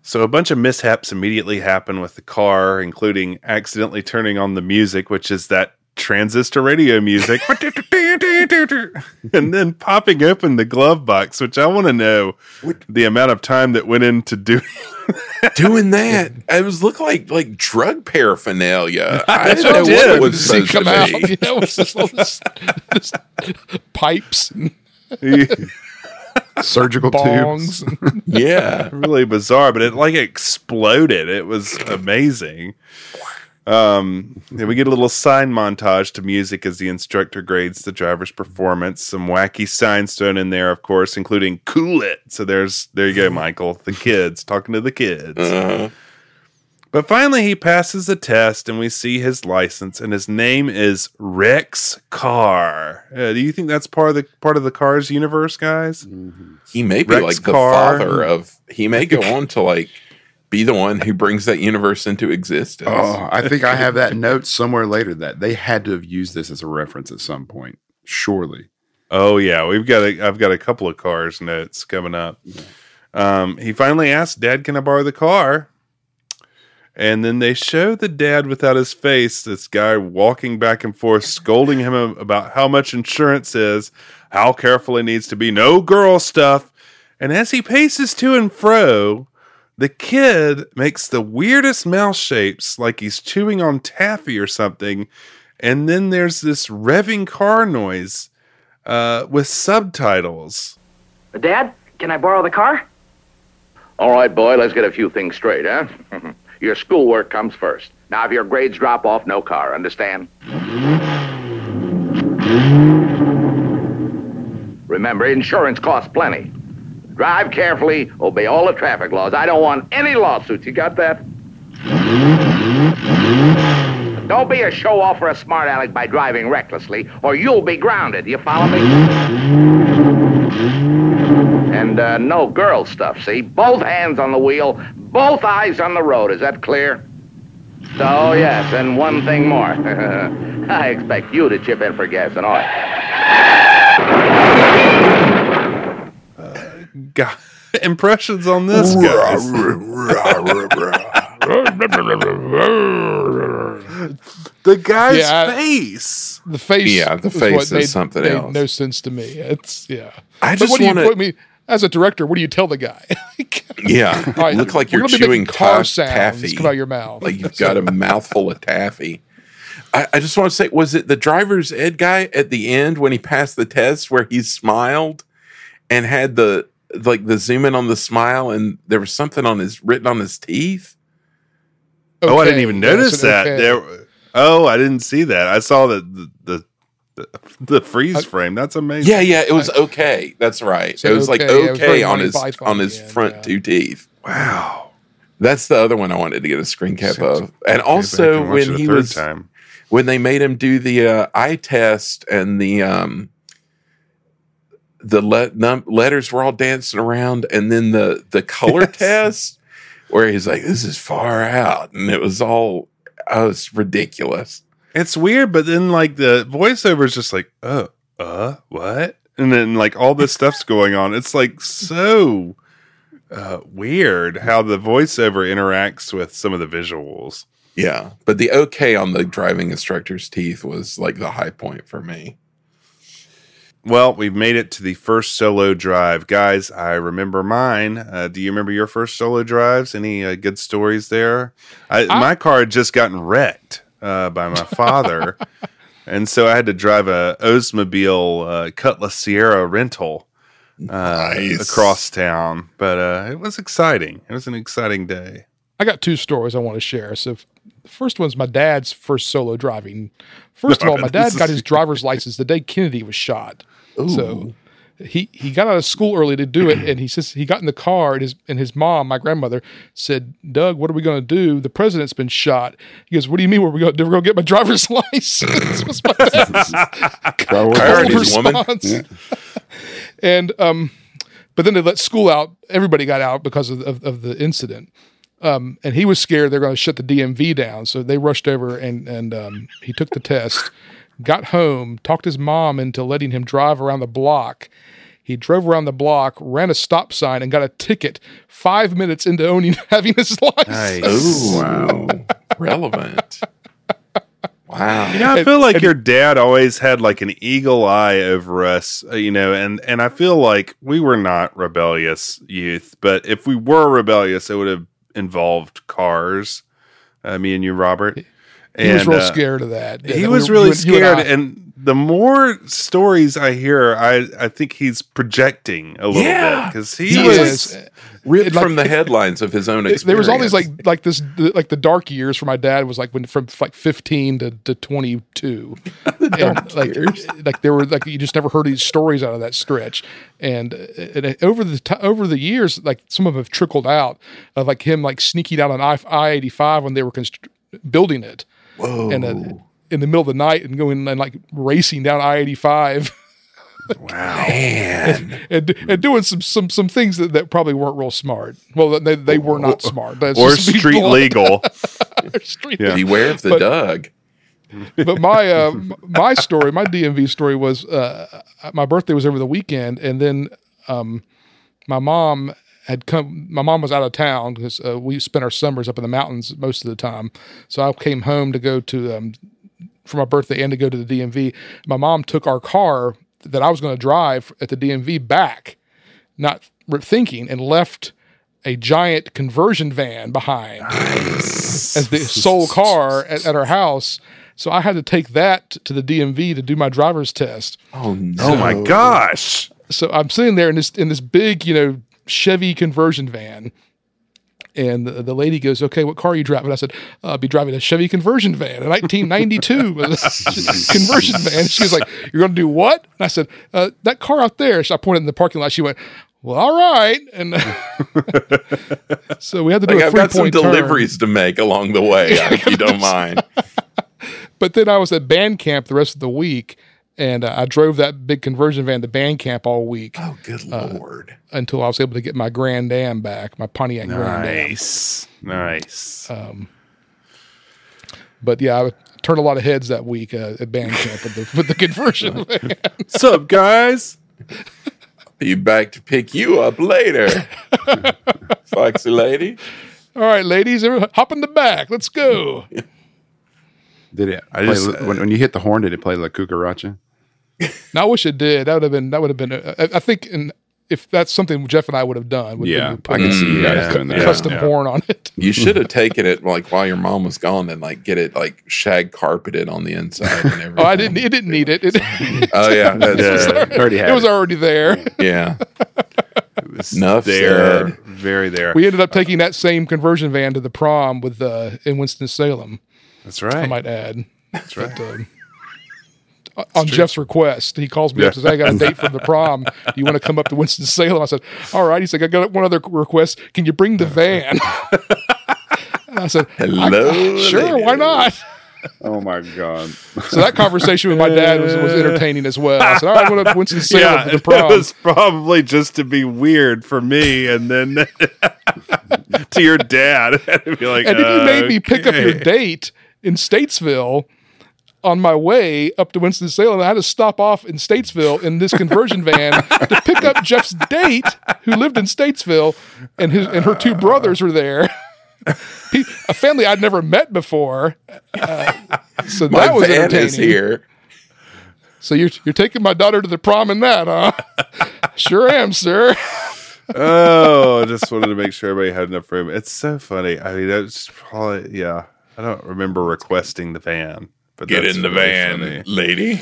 [SPEAKER 1] So a bunch of mishaps immediately happen with the car, including accidentally turning on the music, which is that transistor radio music, and then popping open the glove box, which I want to know the amount of time that went into doing.
[SPEAKER 4] Doing that, it was look like like drug paraphernalia. I didn't know
[SPEAKER 1] what it
[SPEAKER 4] what it was
[SPEAKER 2] See
[SPEAKER 4] supposed
[SPEAKER 2] come
[SPEAKER 4] to
[SPEAKER 2] out.
[SPEAKER 4] be.
[SPEAKER 2] You know, it's just all this, this pipes and
[SPEAKER 3] Surgical
[SPEAKER 2] bongs.
[SPEAKER 3] tubes.
[SPEAKER 4] Yeah,
[SPEAKER 1] really bizarre, but it like exploded. It was amazing. Um, then we get a little sign montage to music as the instructor grades the driver's performance. Some wacky signs thrown in there, of course, including "Cool it." So there's there you go, Michael. The kids talking to the kids.
[SPEAKER 4] uh,
[SPEAKER 1] But finally, he passes the test, and we see his license, and his name is Rex Carr. Uh, do you think that's part of the part of the Cars universe, guys?
[SPEAKER 4] he may be
[SPEAKER 1] Rex
[SPEAKER 4] like the father of. He may go on to like be the one who brings that universe into existence.
[SPEAKER 3] Oh, I think I have that note somewhere later that they had to have used this as a reference at some point. Surely.
[SPEAKER 1] Oh yeah, we've got a, I've got a couple of cars notes coming up. Um, he finally asked, "Dad, can I borrow the car?" And then they show the dad without his face. This guy walking back and forth, scolding him about how much insurance is, how careful he needs to be, no girl stuff. And as he paces to and fro, the kid makes the weirdest mouth shapes, like he's chewing on taffy or something. And then there's this revving car noise uh, with subtitles.
[SPEAKER 6] Dad, can I borrow the car?
[SPEAKER 7] All right, boy, let's get a few things straight, huh? your schoolwork comes first. Now, if your grades drop off, no car, understand? Remember, insurance costs plenty. Drive carefully, obey all the traffic laws. I don't want any lawsuits. You got that? Don't be a show off or a smart aleck by driving recklessly, or you'll be grounded. You follow me? And uh, no girl stuff, see? Both hands on the wheel, both eyes on the road. Is that clear? So, yes, and one thing more. I expect you to chip in for gas and oil.
[SPEAKER 1] Uh, God, impressions on this guy. the guy's
[SPEAKER 2] Yeah, I-
[SPEAKER 1] face.
[SPEAKER 2] The face,
[SPEAKER 4] Yeah, the
[SPEAKER 2] is
[SPEAKER 4] face
[SPEAKER 2] what
[SPEAKER 4] is
[SPEAKER 2] made-
[SPEAKER 4] something
[SPEAKER 2] made
[SPEAKER 4] else.
[SPEAKER 2] No sense to me. It's yeah.
[SPEAKER 4] I
[SPEAKER 2] But
[SPEAKER 4] just
[SPEAKER 2] what do you
[SPEAKER 4] wanna-
[SPEAKER 2] put me as a director? What do you tell the guy?
[SPEAKER 4] Yeah,
[SPEAKER 2] All right,
[SPEAKER 4] look like you're
[SPEAKER 2] gonna be
[SPEAKER 4] chewing
[SPEAKER 2] making car
[SPEAKER 4] ta-
[SPEAKER 2] sounds
[SPEAKER 4] taffy.
[SPEAKER 2] come out your mouth.
[SPEAKER 4] Like you've got a mouthful of taffy. I, I just want to say, was it the driver's ed guy at the end when he passed the test where he smiled and had the like the zoom in on the smile and there was something on his written on his teeth?
[SPEAKER 1] Oh, I didn't even notice that.
[SPEAKER 2] okay.
[SPEAKER 1] There. Oh, I didn't see that. I saw the the the, the, the freeze frame. That's amazing.
[SPEAKER 4] Yeah, yeah, it was okay. That's right.
[SPEAKER 2] Said
[SPEAKER 4] it was like
[SPEAKER 2] okay, yeah, was
[SPEAKER 4] okay on his
[SPEAKER 2] Python
[SPEAKER 4] on his
[SPEAKER 2] again,
[SPEAKER 4] front
[SPEAKER 2] yeah.
[SPEAKER 4] two teeth.
[SPEAKER 1] Wow.
[SPEAKER 4] That's the other one I wanted to get a screen cap
[SPEAKER 1] Sounds-
[SPEAKER 4] of. And
[SPEAKER 1] Go
[SPEAKER 4] also
[SPEAKER 1] and watch it
[SPEAKER 4] when he was
[SPEAKER 1] time.
[SPEAKER 4] when they made him do the uh, eye test and the um the let, num- letters were all dancing around and then the the color
[SPEAKER 1] Yes.
[SPEAKER 4] test where he's like this is far out and it was all oh it's ridiculous
[SPEAKER 1] It's weird, but then like the voiceover is just like, uh, uh, what? And then like all this stuff's going on. It's like so uh, weird how the voiceover interacts with some of the visuals.
[SPEAKER 4] yeah but the okay on the driving instructor's teeth was like the high point for me
[SPEAKER 1] Well, we've made it to the first solo drive, guys. I remember mine. Uh, do you remember your first solo drives? Any uh, good stories there? I,
[SPEAKER 2] I-
[SPEAKER 1] my car had just gotten wrecked uh, by my father, and so I had to drive a Oldsmobile uh, Cutlass Ciera rental uh,
[SPEAKER 4] Nice.
[SPEAKER 1] across town. But uh, it was exciting. It was an exciting day.
[SPEAKER 2] I got two stories I want to share. So the first one's my dad's first solo driving. First of all, my dad got his driver's license the day Kennedy was shot. So he he got out of school early to do it, and he says he got in the car, and his and his mom, my grandmother, said, "Doug, what are we going to do? The president's been shot." He goes, "What do you mean? We're going to we're going to get my driver's license?" was my
[SPEAKER 4] Priorities, woman.
[SPEAKER 2] response. and um, but then they let school out. Everybody got out because of, of, of the incident. Um, and he was scared they're going to shut the DMV down, so they rushed over and and um, he took the test, got home, talked his mom into letting him drive around the block. He drove around the block, ran a stop sign, and got a ticket five minutes into owning having his license.
[SPEAKER 1] Nice.
[SPEAKER 4] oh wow relevant wow
[SPEAKER 1] You know, I feel like your dad always had like an eagle eye over us, uh, you know, and and I feel like we were not rebellious youth, but if we were rebellious, it would have involved cars. Uh, me and you, Robert.
[SPEAKER 2] He was real
[SPEAKER 1] uh,
[SPEAKER 2] scared of that.
[SPEAKER 1] He
[SPEAKER 2] Yeah,
[SPEAKER 1] was
[SPEAKER 2] we-
[SPEAKER 1] really
[SPEAKER 2] you and- you and
[SPEAKER 1] scared, and the more stories I hear, I I think he's projecting a little
[SPEAKER 4] Yeah,
[SPEAKER 1] bit because he,
[SPEAKER 2] he
[SPEAKER 1] was.
[SPEAKER 2] is.
[SPEAKER 4] ripped
[SPEAKER 2] like-
[SPEAKER 4] from the headlines of his own experience
[SPEAKER 2] there was all these like like this like the dark years for my dad was like when from like 15 to, to 22 and like like there were like you just never heard these stories out of that stretch and, uh, and over the ti over the years like some of them have trickled out of like him like sneaking out on I I eighty five when they were const- building it
[SPEAKER 4] Whoa.
[SPEAKER 2] and uh, in the middle of the night and going and like racing down I eighty five
[SPEAKER 1] Wow.
[SPEAKER 4] Man,
[SPEAKER 2] and, and doing some some some things that, that probably weren't real smart. Well, they they were not smart. That's
[SPEAKER 1] or
[SPEAKER 2] just to be
[SPEAKER 1] street
[SPEAKER 2] blunt.
[SPEAKER 1] legal.
[SPEAKER 2] street
[SPEAKER 1] Yeah.
[SPEAKER 4] beware of the
[SPEAKER 2] But-
[SPEAKER 4] Doug.
[SPEAKER 2] but my uh, my story, my DMV story was uh, my birthday was over the weekend, and then um, my mom had come. My mom was out of town because uh, we spent our summers up in the mountains most of the time. So I came home to go to um, for my birthday and to go to the DMV. My mom took our car that I was going to drive at the DMV back, not thinking, and left a giant conversion van behind as the sole car at, at our house. So I had to take that to the DMV to do my driver's test.
[SPEAKER 4] Oh no!
[SPEAKER 1] Oh my gosh.
[SPEAKER 2] So I'm sitting there in this in this big, you know, Chevy conversion van. And the, the lady goes, "Okay, what car are you driving?" I said, uh, "I'll be driving a Chevy conversion van, a 1992 conversion van." She was like, "You're going to do what?" And I said, uh, "That car out there." So I pointed in the parking lot. She went, "Well, all right." And so we had to do
[SPEAKER 4] Like
[SPEAKER 2] a
[SPEAKER 4] I've got some
[SPEAKER 2] point turn.
[SPEAKER 4] deliveries to make along the way. if you don't mind.
[SPEAKER 2] But then I was at band camp the rest of the week, and uh, I drove that big conversion van to band camp all week
[SPEAKER 4] Oh, good
[SPEAKER 2] Uh,
[SPEAKER 4] lord!
[SPEAKER 2] until I was able to get my Grand Am back, my Pontiac Grand Am.
[SPEAKER 1] Nice. Nice.
[SPEAKER 2] But yeah, I turned a lot of heads that week uh, at band camp with the, with the conversion van.
[SPEAKER 1] What's up, guys?
[SPEAKER 4] Be back to pick you up later, foxy lady.
[SPEAKER 2] All right, ladies, everyone hop in the back. Let's go.
[SPEAKER 3] Did it?
[SPEAKER 1] I
[SPEAKER 3] play-
[SPEAKER 1] just,
[SPEAKER 3] when, when you hit the horn, did it play La Cucaracha?
[SPEAKER 2] Now, I wish it did. That would have been. That would have been. uh, I I think, in, if that's something Jeff and I would have done, would
[SPEAKER 3] Yeah,
[SPEAKER 2] have
[SPEAKER 3] I can see you
[SPEAKER 1] yeah,
[SPEAKER 3] guys doing that.
[SPEAKER 2] custom
[SPEAKER 1] Yeah.
[SPEAKER 2] horn on it.
[SPEAKER 4] You should have taken it like while your mom was gone and like get it like shag carpeted on the inside and everything.
[SPEAKER 2] Oh, I didn't. It didn't need it. It,
[SPEAKER 4] Oh yeah, that's
[SPEAKER 1] Yeah.
[SPEAKER 3] Already had
[SPEAKER 2] it was already there.
[SPEAKER 4] yeah.
[SPEAKER 1] it was
[SPEAKER 4] Enough
[SPEAKER 1] there.
[SPEAKER 4] said.
[SPEAKER 1] Very there.
[SPEAKER 2] We ended up taking that same conversion van to the prom with uh, in Winston Salem.
[SPEAKER 1] That's right.
[SPEAKER 2] I might add.
[SPEAKER 1] That's right.
[SPEAKER 2] But, um, on Jeff's request, he calls me up and says, "I got a date from the prom. Do you want to come up to Winston Salem?" I said, "All right." He's like, "I got one other request. Can you bring the van?" I said,
[SPEAKER 4] Hello,
[SPEAKER 2] "Sure,
[SPEAKER 4] lady.
[SPEAKER 2] why not?"
[SPEAKER 3] Oh my god!
[SPEAKER 2] So that conversation with my dad was, was entertaining as well. I said, "All right, I'm going to Winston Salem
[SPEAKER 1] yeah,
[SPEAKER 2] for the
[SPEAKER 1] it was probably just to be weird for me, and then to your dad, and be like,
[SPEAKER 2] and then you made me pick up your date in Statesville on my way up to Winston Salem. I had to stop off in Statesville in this conversion van to pick up Jeff's date, who lived in Statesville, and his and her two brothers were there. a family I'd never met before. Uh, so
[SPEAKER 4] My
[SPEAKER 2] that was
[SPEAKER 4] van
[SPEAKER 2] entertaining.
[SPEAKER 4] is here.
[SPEAKER 2] So you're you're taking my daughter to the prom in that, huh? sure am, sir.
[SPEAKER 1] oh, I just wanted to make sure everybody had enough room. It's so funny. I mean, that's probably yeah. I don't remember requesting the van, but
[SPEAKER 4] Get in the
[SPEAKER 1] really
[SPEAKER 4] van,
[SPEAKER 1] funny.
[SPEAKER 4] lady.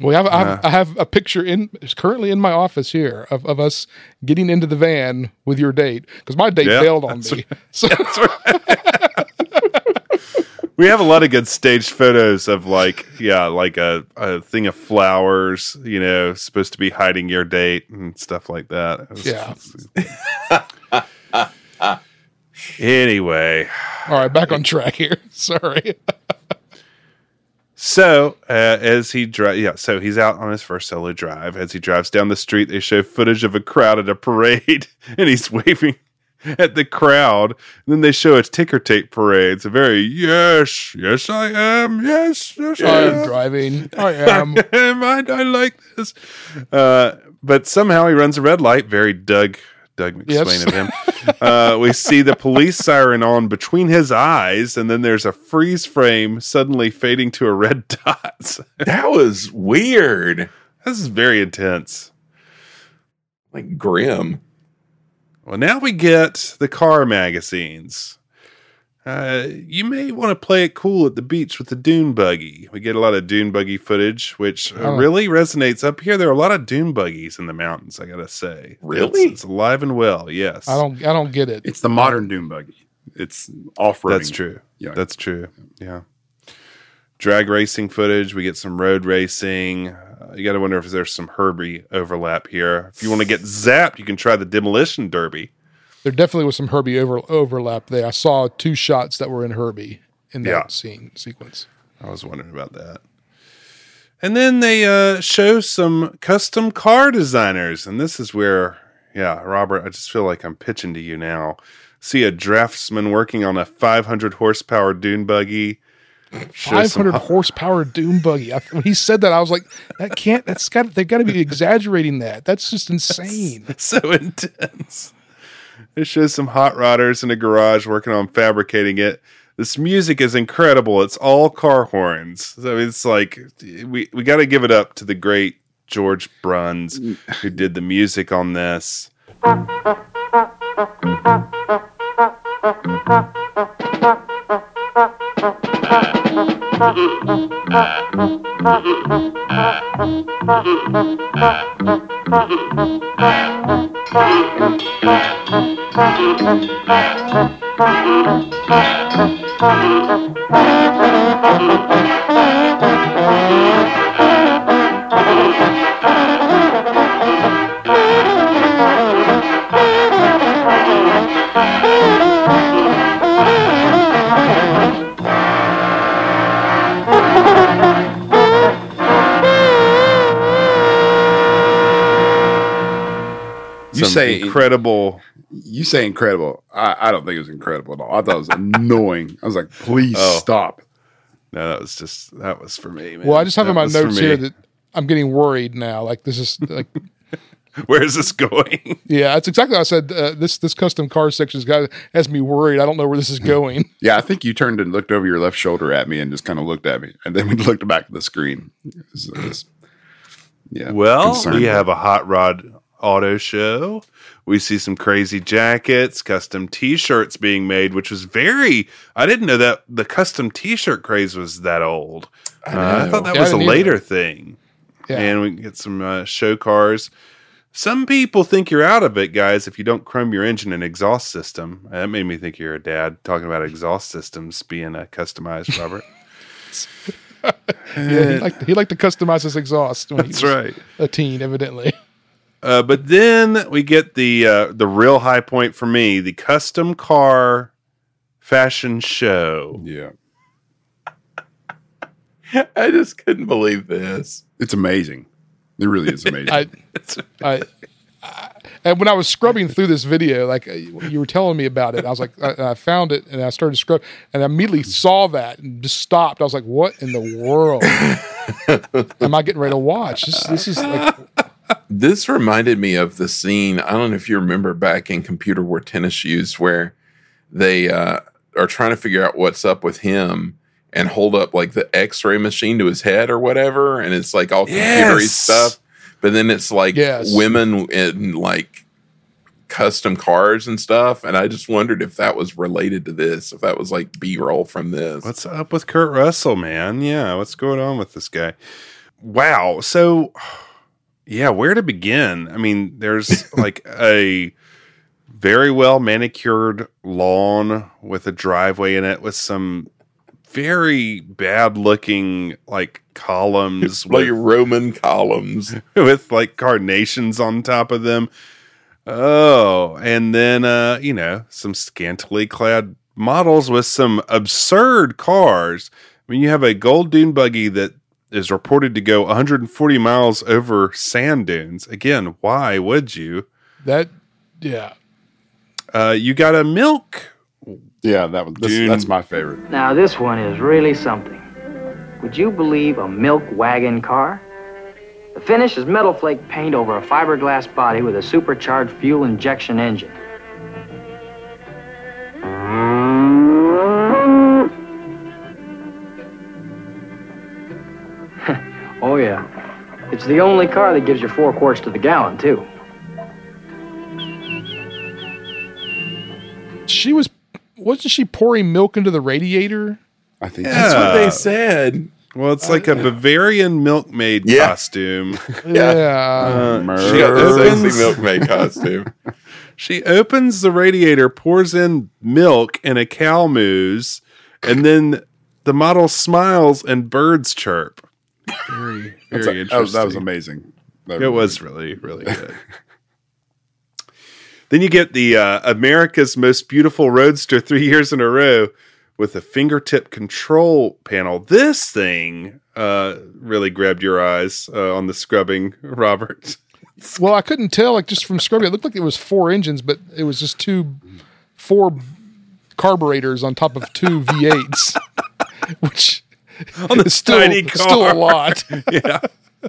[SPEAKER 2] We have, I have I have a picture in it's currently in my office here of, of us getting into the van with your date because my date
[SPEAKER 1] Yeah,
[SPEAKER 2] bailed on
[SPEAKER 1] that's
[SPEAKER 2] me. So
[SPEAKER 1] We have a lot of good staged photos of like, yeah, like a, a thing of flowers, you know, supposed to be hiding your date and stuff like that. Was-
[SPEAKER 2] Yeah.
[SPEAKER 1] Anyway,
[SPEAKER 2] all right, back on track here. Sorry.
[SPEAKER 1] So uh, as he drives, yeah, so he's out on his first solo drive. As he drives down the street, they show footage of a crowd at a parade, and he's waving at the crowd. And then they show a ticker tape parade. It's a very yes, yes, I am, yes, yes,
[SPEAKER 2] I
[SPEAKER 1] I
[SPEAKER 2] am
[SPEAKER 1] am.
[SPEAKER 2] driving. I am.
[SPEAKER 1] I, I like this. Uh, but somehow he runs a red light. Very Doug Doug McSwain of him. Uh, we see the police siren on between his eyes, and then there's a freeze frame suddenly fading to a red dot.
[SPEAKER 4] That was weird.
[SPEAKER 1] this is very intense.
[SPEAKER 4] Like grim.
[SPEAKER 1] Well, now we get the car magazines. Uh, you may want to play it cool at the beach with the dune buggy. We get a lot of dune buggy footage, which uh,
[SPEAKER 2] Oh.
[SPEAKER 1] really resonates up here. There are a lot of dune buggies in the mountains. I gotta say,
[SPEAKER 4] Really?
[SPEAKER 1] it's, it's alive and well. Yes,
[SPEAKER 2] I don't. I don't get it.
[SPEAKER 3] It's the modern dune buggy. It's off road.
[SPEAKER 1] That's true.
[SPEAKER 3] Yeah.
[SPEAKER 1] That's true. Yeah. Drag racing footage. We get some road racing. Uh, you got to wonder if there's some Herbie overlap here. If you want to get zapped, you can try the demolition derby.
[SPEAKER 2] There definitely was some Herbie over, overlap there. I saw two shots that were in Herbie in that
[SPEAKER 1] Yeah.
[SPEAKER 2] scene sequence.
[SPEAKER 1] I was wondering about that. And then they uh, show some custom car designers. And this is where, yeah, Robert, I just feel like I'm pitching to you now. See a draftsman working on a 500 horsepower dune buggy. Show some
[SPEAKER 2] 500 horsepower doom buggy. I, when he said that, I was like, that can't, that's got, they've got to be exaggerating that. That's just insane.
[SPEAKER 1] so intense. It shows some hot rodders in a garage working on fabricating it. This music is incredible. It's all car horns. So it's like we we got to give it up to the great George Bruns who did the music on this.
[SPEAKER 3] You
[SPEAKER 1] Some
[SPEAKER 3] say
[SPEAKER 1] incredible.
[SPEAKER 3] You say incredible. I, I don't think it was incredible at all. I thought it was annoying. I was like, please
[SPEAKER 1] Oh.
[SPEAKER 3] stop.
[SPEAKER 1] No, that was just that was for me. Man.
[SPEAKER 2] Well, I just have
[SPEAKER 1] That
[SPEAKER 2] in my notes here that I'm getting worried now. Like this is like,
[SPEAKER 1] Where is this going?
[SPEAKER 2] yeah, that's exactly what I said. Uh, this this custom car section's got has me worried. I don't know where this is going.
[SPEAKER 3] Yeah, I think you turned and looked over your left shoulder at me and just kind of looked at me. And then we looked back at the screen. It was- it was- yeah.
[SPEAKER 1] Well,
[SPEAKER 3] concerned.
[SPEAKER 1] we have a hot rod auto show. We see some crazy jackets, custom T-shirts being made, which was very. I didn't know that the custom T-shirt craze was that old. Uh, I thought that
[SPEAKER 2] Yeah,
[SPEAKER 1] was a later
[SPEAKER 2] either.
[SPEAKER 1] thing.
[SPEAKER 2] Yeah.
[SPEAKER 1] And we can get some uh, show cars. Some people think you're out of it, guys, if you don't chrome your engine and exhaust system. That made me think you're a dad talking about exhaust systems being uh, customized, Robert.
[SPEAKER 2] yeah, he liked he liked to customize his exhaust. When
[SPEAKER 1] That's
[SPEAKER 2] he was
[SPEAKER 1] right.
[SPEAKER 2] A teen, evidently.
[SPEAKER 1] Uh, but then we get the uh, the real high point for me, the custom car fashion show.
[SPEAKER 3] Yeah.
[SPEAKER 4] I just couldn't believe this.
[SPEAKER 3] It's amazing. It really is amazing.
[SPEAKER 2] I, I, I, and when I was scrubbing through this video, like uh, you were telling me about it, I was like, I, I found it and I started to scrub, and I immediately saw that and just stopped. I was like, what in the world am I getting ready to watch? This, this is like,
[SPEAKER 4] This reminded me of the scene. I don't know if you remember back in Computer Wore Tennis Shoes where they uh, are trying to figure out what's up with him and hold up like the X-ray machine to his head or whatever, and it's like all computery
[SPEAKER 1] Yes.
[SPEAKER 4] stuff. But then it's like
[SPEAKER 2] Yes.
[SPEAKER 4] women in like custom cars and stuff, and I just wondered if that was related to this, if that was like B-roll from this.
[SPEAKER 1] What's up with Kurt Russell, man? Yeah, what's going on with this guy? Wow. So, yeah, where to begin? I mean, there's like a very well manicured lawn with a driveway in it with some very bad looking like columns
[SPEAKER 4] like
[SPEAKER 1] with,
[SPEAKER 4] Roman columns.
[SPEAKER 1] with like carnations on top of them. Oh, and then uh, you know, some scantily clad models with some absurd cars. I mean, you have a gold dune buggy that is reported to go 140 miles over sand dunes. Again, why would you?
[SPEAKER 2] that, yeah.
[SPEAKER 1] Uh, you got a milk.
[SPEAKER 3] yeah, that was this, that's my favorite.
[SPEAKER 6] Now, this one is really something. Would you believe a milk wagon car? The finish is metal flake paint over a fiberglass body with a supercharged fuel injection engine. Yeah. It's the only car that gives you four quarts to the gallon, too.
[SPEAKER 2] She was, wasn't she pouring milk into the radiator?
[SPEAKER 3] I think
[SPEAKER 4] That's what they said.
[SPEAKER 1] Well, it's like a Bavarian milkmaid
[SPEAKER 4] Yeah.
[SPEAKER 1] costume.
[SPEAKER 2] Yeah.
[SPEAKER 1] Uh,
[SPEAKER 4] She
[SPEAKER 1] she
[SPEAKER 4] got the
[SPEAKER 1] opens,
[SPEAKER 4] sexy milkmaid costume.
[SPEAKER 1] She opens the radiator, pours in milk in a cow moose, and then the model smiles and birds chirp. Very, very
[SPEAKER 3] a-
[SPEAKER 1] interesting.
[SPEAKER 3] that, was, that was amazing. That
[SPEAKER 1] It was really, really good. then you get the uh, America's most beautiful roadster three years in a row with a fingertip control panel. This thing uh, really grabbed your eyes uh, on the scrubbing, Robert.
[SPEAKER 2] Well, I couldn't tell, like just from scrubbing, it looked like it was four engines, but it was just two, four carburetors on top of two V8s, which
[SPEAKER 1] On the
[SPEAKER 2] still,
[SPEAKER 1] tiny
[SPEAKER 2] still a
[SPEAKER 1] car.
[SPEAKER 2] lot.
[SPEAKER 1] yeah.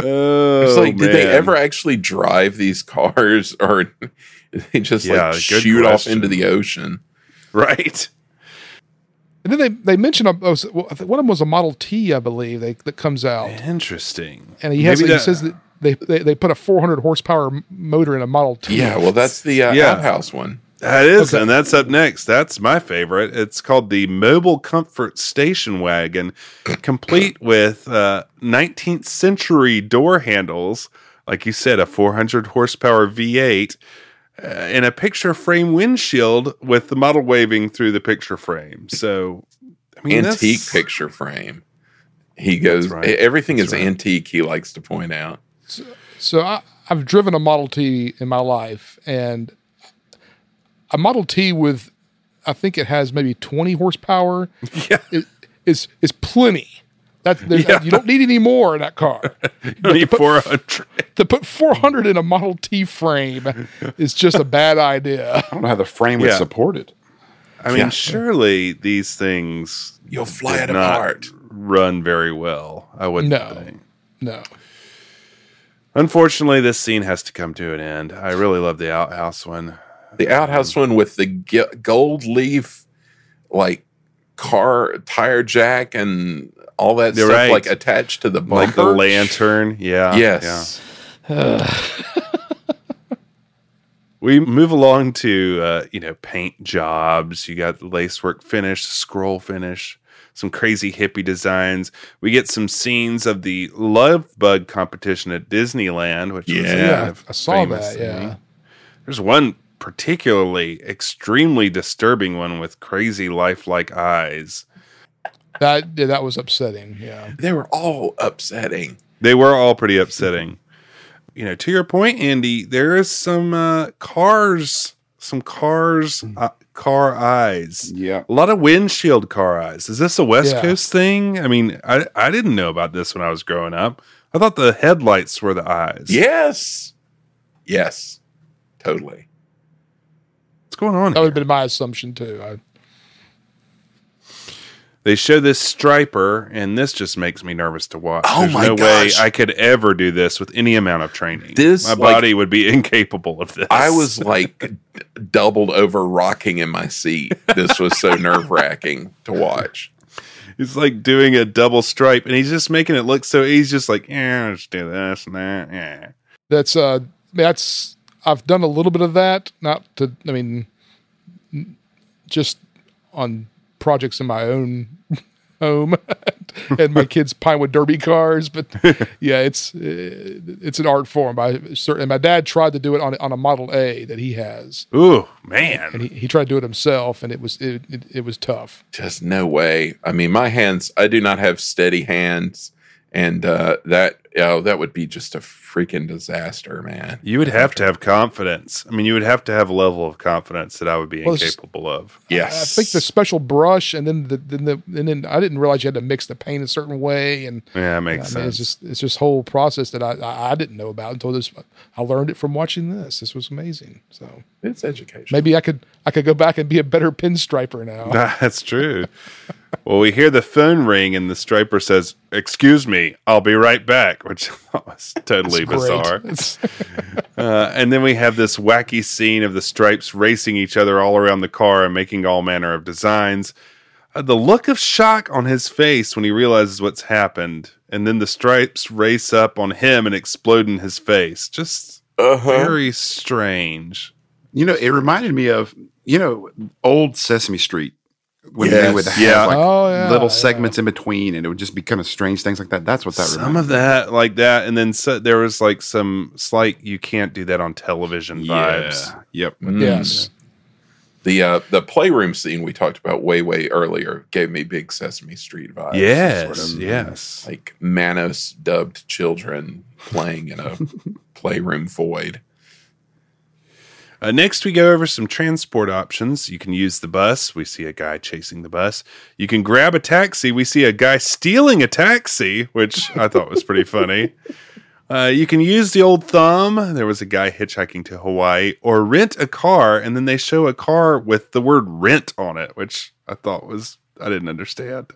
[SPEAKER 1] Oh,
[SPEAKER 4] It's like, did they ever actually drive these cars, or did they just
[SPEAKER 1] Yeah,
[SPEAKER 4] like shoot off into the ocean?
[SPEAKER 1] Right.
[SPEAKER 2] And then they, they mentioned, a, was, well, I think one of them was a Model T, I believe, they, that comes out.
[SPEAKER 1] Interesting.
[SPEAKER 2] And he has,
[SPEAKER 1] Maybe
[SPEAKER 2] he says that they, they, they put a 400 horsepower motor in a Model T.
[SPEAKER 4] Yeah, well, that's the uh,
[SPEAKER 1] Yeah.
[SPEAKER 4] outhouse one.
[SPEAKER 1] That is,
[SPEAKER 2] Okay.
[SPEAKER 1] and that's up next. That's my favorite. It's called the Mobile Comfort Station Wagon, complete with uh, 19th century door handles, like you said, a 400 horsepower V8, uh, and a picture frame windshield with the model waving through the picture frame. So, I mean,
[SPEAKER 4] Antique
[SPEAKER 1] that's-
[SPEAKER 4] picture frame. He goes.
[SPEAKER 1] right.
[SPEAKER 4] Everything is
[SPEAKER 1] right.
[SPEAKER 4] antique. He likes to point out.
[SPEAKER 2] So I, I've driven a Model T in my life, and a Model T with, I think it has maybe 20 horsepower.
[SPEAKER 1] Yeah.
[SPEAKER 2] is is, is plenty. That there's-
[SPEAKER 1] Yeah.
[SPEAKER 2] you don't need any more in that car.
[SPEAKER 1] You don't need 400.
[SPEAKER 2] to put 400 in a Model T frame is just a bad idea.
[SPEAKER 3] I don't know how the frame would
[SPEAKER 1] Yeah.
[SPEAKER 3] support it.
[SPEAKER 1] I mean,
[SPEAKER 4] Yeah.
[SPEAKER 1] surely these things
[SPEAKER 4] You'll fly it apart.
[SPEAKER 1] run very well. I wouldn't
[SPEAKER 2] No.
[SPEAKER 1] think.
[SPEAKER 2] No.
[SPEAKER 1] Unfortunately, this scene has to come to an end. I really love the outhouse one.
[SPEAKER 4] The outhouse one with the gold leaf, like car tire jack and all that
[SPEAKER 1] You're
[SPEAKER 4] stuff,
[SPEAKER 1] right.
[SPEAKER 4] like attached to the bumper.
[SPEAKER 1] Like the lantern. Yeah.
[SPEAKER 4] Yes.
[SPEAKER 1] We move along to, uh, you know, paint jobs. You got lacework finish, scroll finish, some crazy hippie designs. We get some scenes of the love bug competition at Disneyland, which was
[SPEAKER 4] Yeah.
[SPEAKER 1] kind
[SPEAKER 2] Yeah, I saw that. Yeah.
[SPEAKER 1] thing. There's one particularly extremely disturbing one with crazy lifelike eyes.
[SPEAKER 2] That yeah, that was upsetting. Yeah.
[SPEAKER 4] They were all upsetting.
[SPEAKER 1] They were all pretty upsetting. You know, to your point, Andy, there is some uh, cars, some cars, uh, car eyes.
[SPEAKER 3] Yeah.
[SPEAKER 1] A lot of windshield car eyes. Is this a West
[SPEAKER 2] Yeah.
[SPEAKER 1] Coast thing? I mean, I, I didn't know about this when I was growing up. I thought the headlights were the eyes.
[SPEAKER 4] Yes. Yes. Totally.
[SPEAKER 1] What's going on?
[SPEAKER 2] That would have been my assumption too. I,
[SPEAKER 1] They show this striper, and this just makes me nervous to watch.
[SPEAKER 4] Oh
[SPEAKER 1] There's
[SPEAKER 4] my
[SPEAKER 1] no
[SPEAKER 4] gosh.
[SPEAKER 1] way I could ever do this with any amount of training.
[SPEAKER 4] This,
[SPEAKER 1] my
[SPEAKER 4] like-
[SPEAKER 1] body would be incapable of this.
[SPEAKER 4] I was like doubled over rocking in my seat. This was so nerve wracking to watch.
[SPEAKER 1] He's like doing a double stripe, and he's just making it look so. He's just like, yeah, let's do this and that. Yeah,
[SPEAKER 2] that's uh that's I've done a little bit of that. Not to I mean, just on projects in my own home and my kids Pinewood Derby cars. But yeah, it's uh, it's an art form. I certainly my dad tried to do it on on a Model A that he has,
[SPEAKER 1] ooh man,
[SPEAKER 2] and he, he tried to do it himself, and it was it, it, it was tough.
[SPEAKER 4] Just no way. I mean, my hands, I do not have steady hands. And uh, that, yeah, that would be just a freaking disaster, man.
[SPEAKER 1] you would have to have confidence. I mean, you would have to have a level of confidence that I would be
[SPEAKER 2] Well,
[SPEAKER 1] incapable of.
[SPEAKER 4] Yes.
[SPEAKER 2] I think the special brush, and then the then the and then I didn't realize you had to mix the paint a certain way, and
[SPEAKER 1] Yeah, that
[SPEAKER 2] I
[SPEAKER 1] makes
[SPEAKER 2] mean,
[SPEAKER 1] sense.
[SPEAKER 2] it's just it's just whole process that I, I I didn't know about until this. I learned it from watching this. This was amazing. So
[SPEAKER 4] it's education.
[SPEAKER 2] maybe I could I could go back and be a better pinstriper now.
[SPEAKER 1] That's true. well, we hear the phone ring, and the striper says, "Excuse me, I'll be right back," which was totally
[SPEAKER 2] It's
[SPEAKER 1] bizarre. Uh, and then we have this wacky scene of the stripes racing each other all around the car and making all manner of designs. Uh, the look of shock on his face when he realizes what's happened, and then the stripes race up on him and explode in his face. Just
[SPEAKER 4] Uh-huh.
[SPEAKER 1] very strange.
[SPEAKER 3] You know, it reminded me of you know old Sesame Street when
[SPEAKER 4] Yes.
[SPEAKER 3] they would have
[SPEAKER 1] Yeah.
[SPEAKER 3] like
[SPEAKER 2] Oh, yeah,
[SPEAKER 3] little
[SPEAKER 2] yeah.
[SPEAKER 3] segments in between, and it would just be kind of strange things like that. That's what that
[SPEAKER 1] Some of that, like that, and then so, there was like some slight "you can't do that on television" vibes.
[SPEAKER 3] Yeah. Yep.
[SPEAKER 4] Mm.
[SPEAKER 2] yes,
[SPEAKER 4] The uh, the playroom scene we talked about way way earlier gave me big Sesame Street vibes.
[SPEAKER 1] Yes,
[SPEAKER 4] Sort of
[SPEAKER 1] yes.
[SPEAKER 4] like Manos dubbed children playing in a playroom void.
[SPEAKER 1] Uh, next, we go over some transport options. You can use the bus. We see a guy chasing the bus. You can grab a taxi. We see a guy stealing a taxi, which I thought was pretty funny. Uh, you can use the old thumb. There was a guy hitchhiking to Hawaii, or rent a car, and then they show a car with the word rent on it, which I thought was, I didn't understand.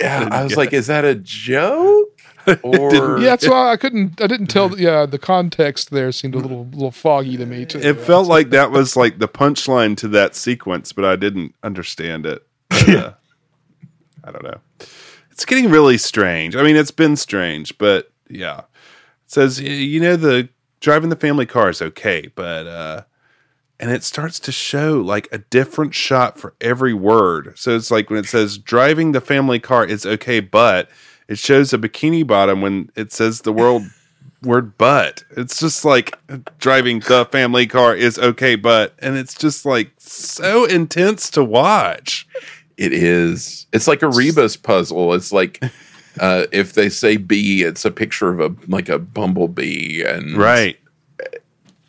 [SPEAKER 4] Yeah, I was like, is that a joke? Or
[SPEAKER 2] Yeah, that's why I couldn't. I didn't tell. Yeah, the context there seemed a little little foggy to me too.
[SPEAKER 1] It felt like that was like the punchline to that sequence, but I didn't understand it. Uh, I don't know. It's getting really strange. I mean, it's been strange, but yeah. It says, you know, the driving the family car is okay, but, uh, and it starts to show like a different shot for every word. So it's like when it says driving the family car is okay, but it shows a bikini bottom when it says the world word but. It's just like driving the family car is okay, but and it's just like so intense to watch.
[SPEAKER 4] it is. It's like a rebus puzzle. It's like uh, if they say bee, it's a picture of a like a bumblebee, and
[SPEAKER 1] Right.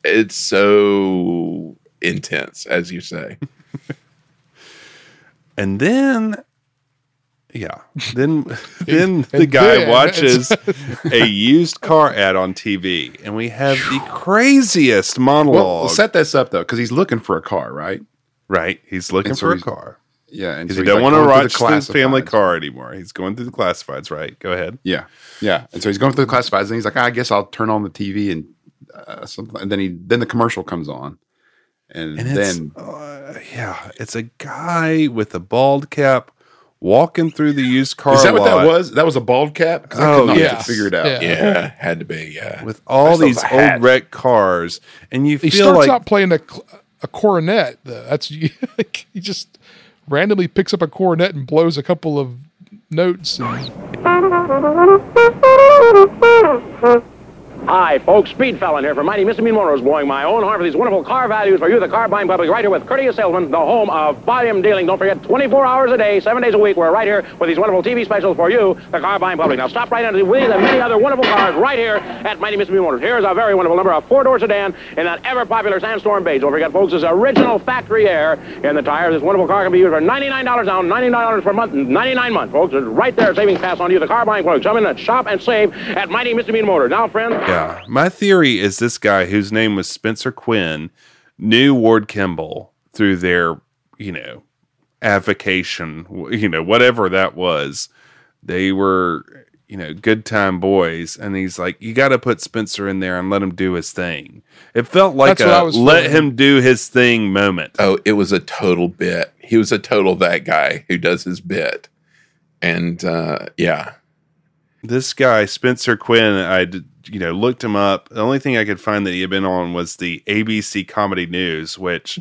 [SPEAKER 4] it's so intense, as you say.
[SPEAKER 1] And then yeah. Then then the guy
[SPEAKER 2] then-
[SPEAKER 1] watches a used car ad on TV and we have the craziest monologue.
[SPEAKER 3] Well, set this up though, because he's looking for a car, right?
[SPEAKER 1] right. He's looking
[SPEAKER 3] And so
[SPEAKER 1] for a
[SPEAKER 3] he's-
[SPEAKER 1] car.
[SPEAKER 3] Yeah, and so
[SPEAKER 1] he don't
[SPEAKER 3] like,
[SPEAKER 1] want to watch the family car anymore. He's going through the classifieds, right? Go ahead.
[SPEAKER 3] Yeah, yeah. And so he's going through the classifieds, and he's like, I guess I'll turn on the TV and uh, something. And then he then the commercial comes on, and,
[SPEAKER 1] And
[SPEAKER 3] then
[SPEAKER 1] uh, yeah, it's a guy with a bald cap walking through the used car
[SPEAKER 3] is that what that was? That was a bald cap. 'Cause I
[SPEAKER 1] Oh,
[SPEAKER 3] could not
[SPEAKER 2] yes.
[SPEAKER 3] figure it out.
[SPEAKER 2] Yeah.
[SPEAKER 4] Yeah, had to be. Yeah,
[SPEAKER 1] with all these old
[SPEAKER 4] hat.
[SPEAKER 1] wrecked cars, and you
[SPEAKER 2] he
[SPEAKER 1] feel
[SPEAKER 2] starts
[SPEAKER 1] like
[SPEAKER 2] out playing a cl- a coronet. Though. That's he just randomly picks up a coronet and blows a couple of notes. And,
[SPEAKER 8] Hi, folks. Speed Fallon here from Mighty Misdemeanor Motors, blowing my own horn for these wonderful car values for you, the car buying public, right here with Courteous Salesman, the home of volume dealing. Don't forget, 24 hours a day, seven days a week, we're right here with these wonderful TV specials for you, the car buying public. Now stop right under with the many other wonderful cars right here at Mighty Misdemeanor Motors. Here's a very wonderful number, a four-door sedan in that ever-popular Sandstorm beige. Don't forget, folks, this original factory air in the tire. This wonderful car can be used for $99 down, $99 per month, 99 months, folks. It's right there, savings pass on you, the car buying public. Come in and shop and save at Mighty Misdemeanor Motors. Now, friends.
[SPEAKER 1] Yeah. My theory is this guy whose name was Spencer Quinn knew Ward Kimball through their, you know, avocation, you know, whatever that was. They were, you know, good time boys. And he's like, you got to put Spencer in there and let him do his thing. It felt like
[SPEAKER 2] That's what I
[SPEAKER 1] a
[SPEAKER 2] was
[SPEAKER 1] let
[SPEAKER 2] feeling.
[SPEAKER 1] him do his thing moment.
[SPEAKER 4] Oh, it was a total bit. He was a total that guy who does his bit, and uh, yeah,
[SPEAKER 1] this guy Spencer Quinn, I you know looked him up. The only thing I could find that he had been on was the ABC Comedy News, which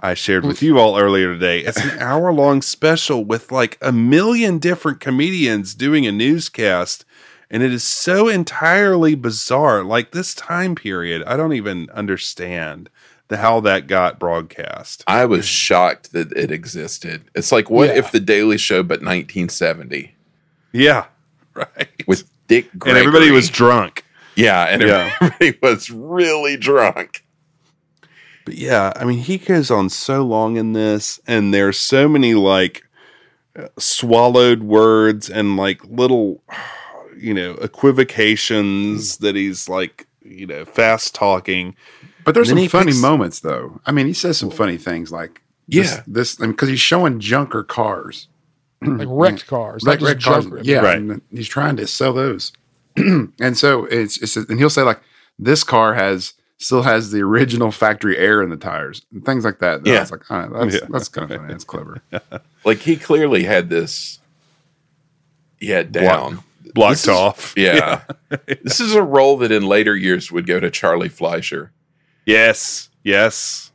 [SPEAKER 1] I shared with you all earlier today. It's an hour long special with like a million different comedians doing a newscast, and it is so entirely bizarre. Like this time period, I don't even understand the how that got broadcast.
[SPEAKER 4] I was shocked that it existed. It's like what
[SPEAKER 2] Yeah.
[SPEAKER 4] if the Daily Show, but 1970
[SPEAKER 1] Yeah, right.
[SPEAKER 4] with Dick
[SPEAKER 1] and everybody was drunk.
[SPEAKER 4] yeah, and
[SPEAKER 1] Yeah.
[SPEAKER 4] everybody was really drunk.
[SPEAKER 1] But yeah, I mean, he goes on so long in this, and there's so many like uh, swallowed words and like little, you know, equivocations that he's like, you know, fast talking.
[SPEAKER 3] But there's some funny
[SPEAKER 1] picks-
[SPEAKER 3] moments though. I mean, he says some funny things like this,
[SPEAKER 4] Yeah.
[SPEAKER 3] this because he's showing junker cars,
[SPEAKER 2] like wrecked cars, not
[SPEAKER 3] Wreck-
[SPEAKER 2] just
[SPEAKER 3] wrecked cars.
[SPEAKER 2] junk.
[SPEAKER 3] Yeah,
[SPEAKER 1] Right.
[SPEAKER 3] and he's trying to sell those, and so it's, it's and he'll say like this car has still has the original factory air in the tires and things like that.
[SPEAKER 4] Yeah.
[SPEAKER 3] Yeah, it's like all right, that's
[SPEAKER 1] Yeah.
[SPEAKER 3] that's kind of funny. That's clever.
[SPEAKER 4] Like he clearly had this, yeah, down.
[SPEAKER 1] Blocked
[SPEAKER 4] This is-
[SPEAKER 1] off.
[SPEAKER 4] Yeah. this is a role that in later years would go to Charlie Fleischer,
[SPEAKER 1] Yes. Yes.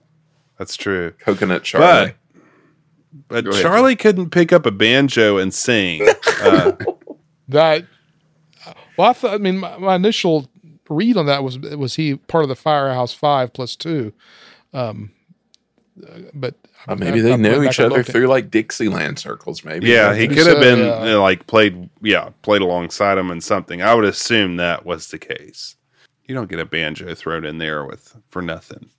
[SPEAKER 1] That's true.
[SPEAKER 4] Coconut Charlie.
[SPEAKER 1] But
[SPEAKER 3] Go ahead.
[SPEAKER 1] Charlie couldn't pick up a banjo and sing. Uh,
[SPEAKER 2] That well, I thought. I mean, my, my initial read on that was was he part of the Firehouse Five plus two, um, uh, but
[SPEAKER 4] Uh, maybe
[SPEAKER 2] I-
[SPEAKER 4] they
[SPEAKER 2] I
[SPEAKER 4] know each other through like Dixieland circles. Maybe.
[SPEAKER 1] yeah, he could have
[SPEAKER 2] so,
[SPEAKER 1] been
[SPEAKER 2] yeah.
[SPEAKER 1] uh, like played, yeah, played alongside him and something. I would assume that was the case. You don't get a banjo thrown in there with for nothing.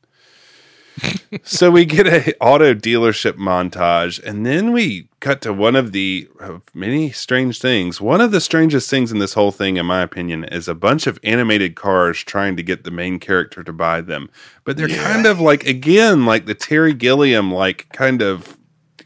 [SPEAKER 1] So we get a auto dealership montage, and then we cut to one of the uh, many strange things. One of the strangest things in this whole thing, in my opinion, is a bunch of animated cars trying to get the main character to buy them, but they're kind of like again like the Terry Gilliam, like kind of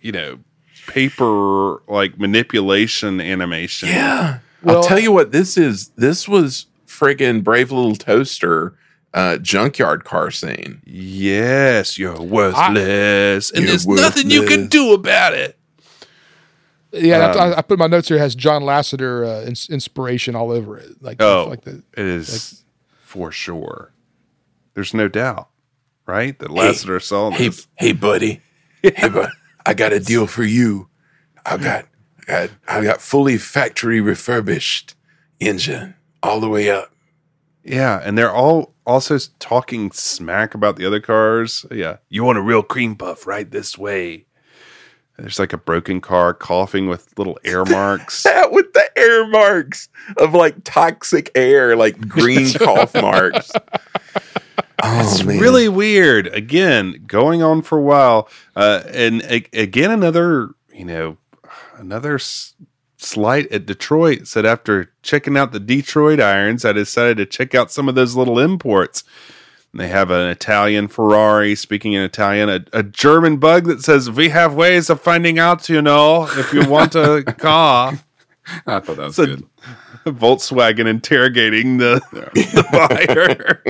[SPEAKER 1] you know paper like manipulation animation.
[SPEAKER 4] Yeah.
[SPEAKER 2] Well-
[SPEAKER 4] I'll tell you what this is. This was friggin' Brave Little Toaster uh, junkyard car scene.
[SPEAKER 1] Yes, you're worthless, and
[SPEAKER 4] You're
[SPEAKER 1] there's nothing you can do about it.
[SPEAKER 2] Yeah,
[SPEAKER 1] Um,
[SPEAKER 2] I, I put my notes here. It has John Lasseter uh, ins- inspiration all over it. Like,
[SPEAKER 1] Oh,
[SPEAKER 2] like the
[SPEAKER 1] it is for sure. There's no doubt, right? That Lasseter saw
[SPEAKER 4] Hey,
[SPEAKER 1] this.
[SPEAKER 4] hey, buddy. Hey, bud. I got a deal for you. I got, I got, I got fully factory refurbished engine all the way up.
[SPEAKER 1] Yeah, and they're all also talking smack about the other cars. Yeah, you want a real cream puff right this way. There's like a broken car coughing with little air marks.
[SPEAKER 4] That with the air marks of like toxic air, like green cough marks. Oh,
[SPEAKER 1] it's
[SPEAKER 4] man.
[SPEAKER 1] really weird. Again, going on for a while, uh, and a- again another you know another s- slight at Detroit. Said after checking out the Detroit irons, I decided to check out some of those little imports. They have an Italian Ferrari, speaking in Italian, a, a German bug that says, "We have ways of finding out, you know, if you want a car."
[SPEAKER 3] I thought that was good.
[SPEAKER 1] Volkswagen interrogating the, the buyer.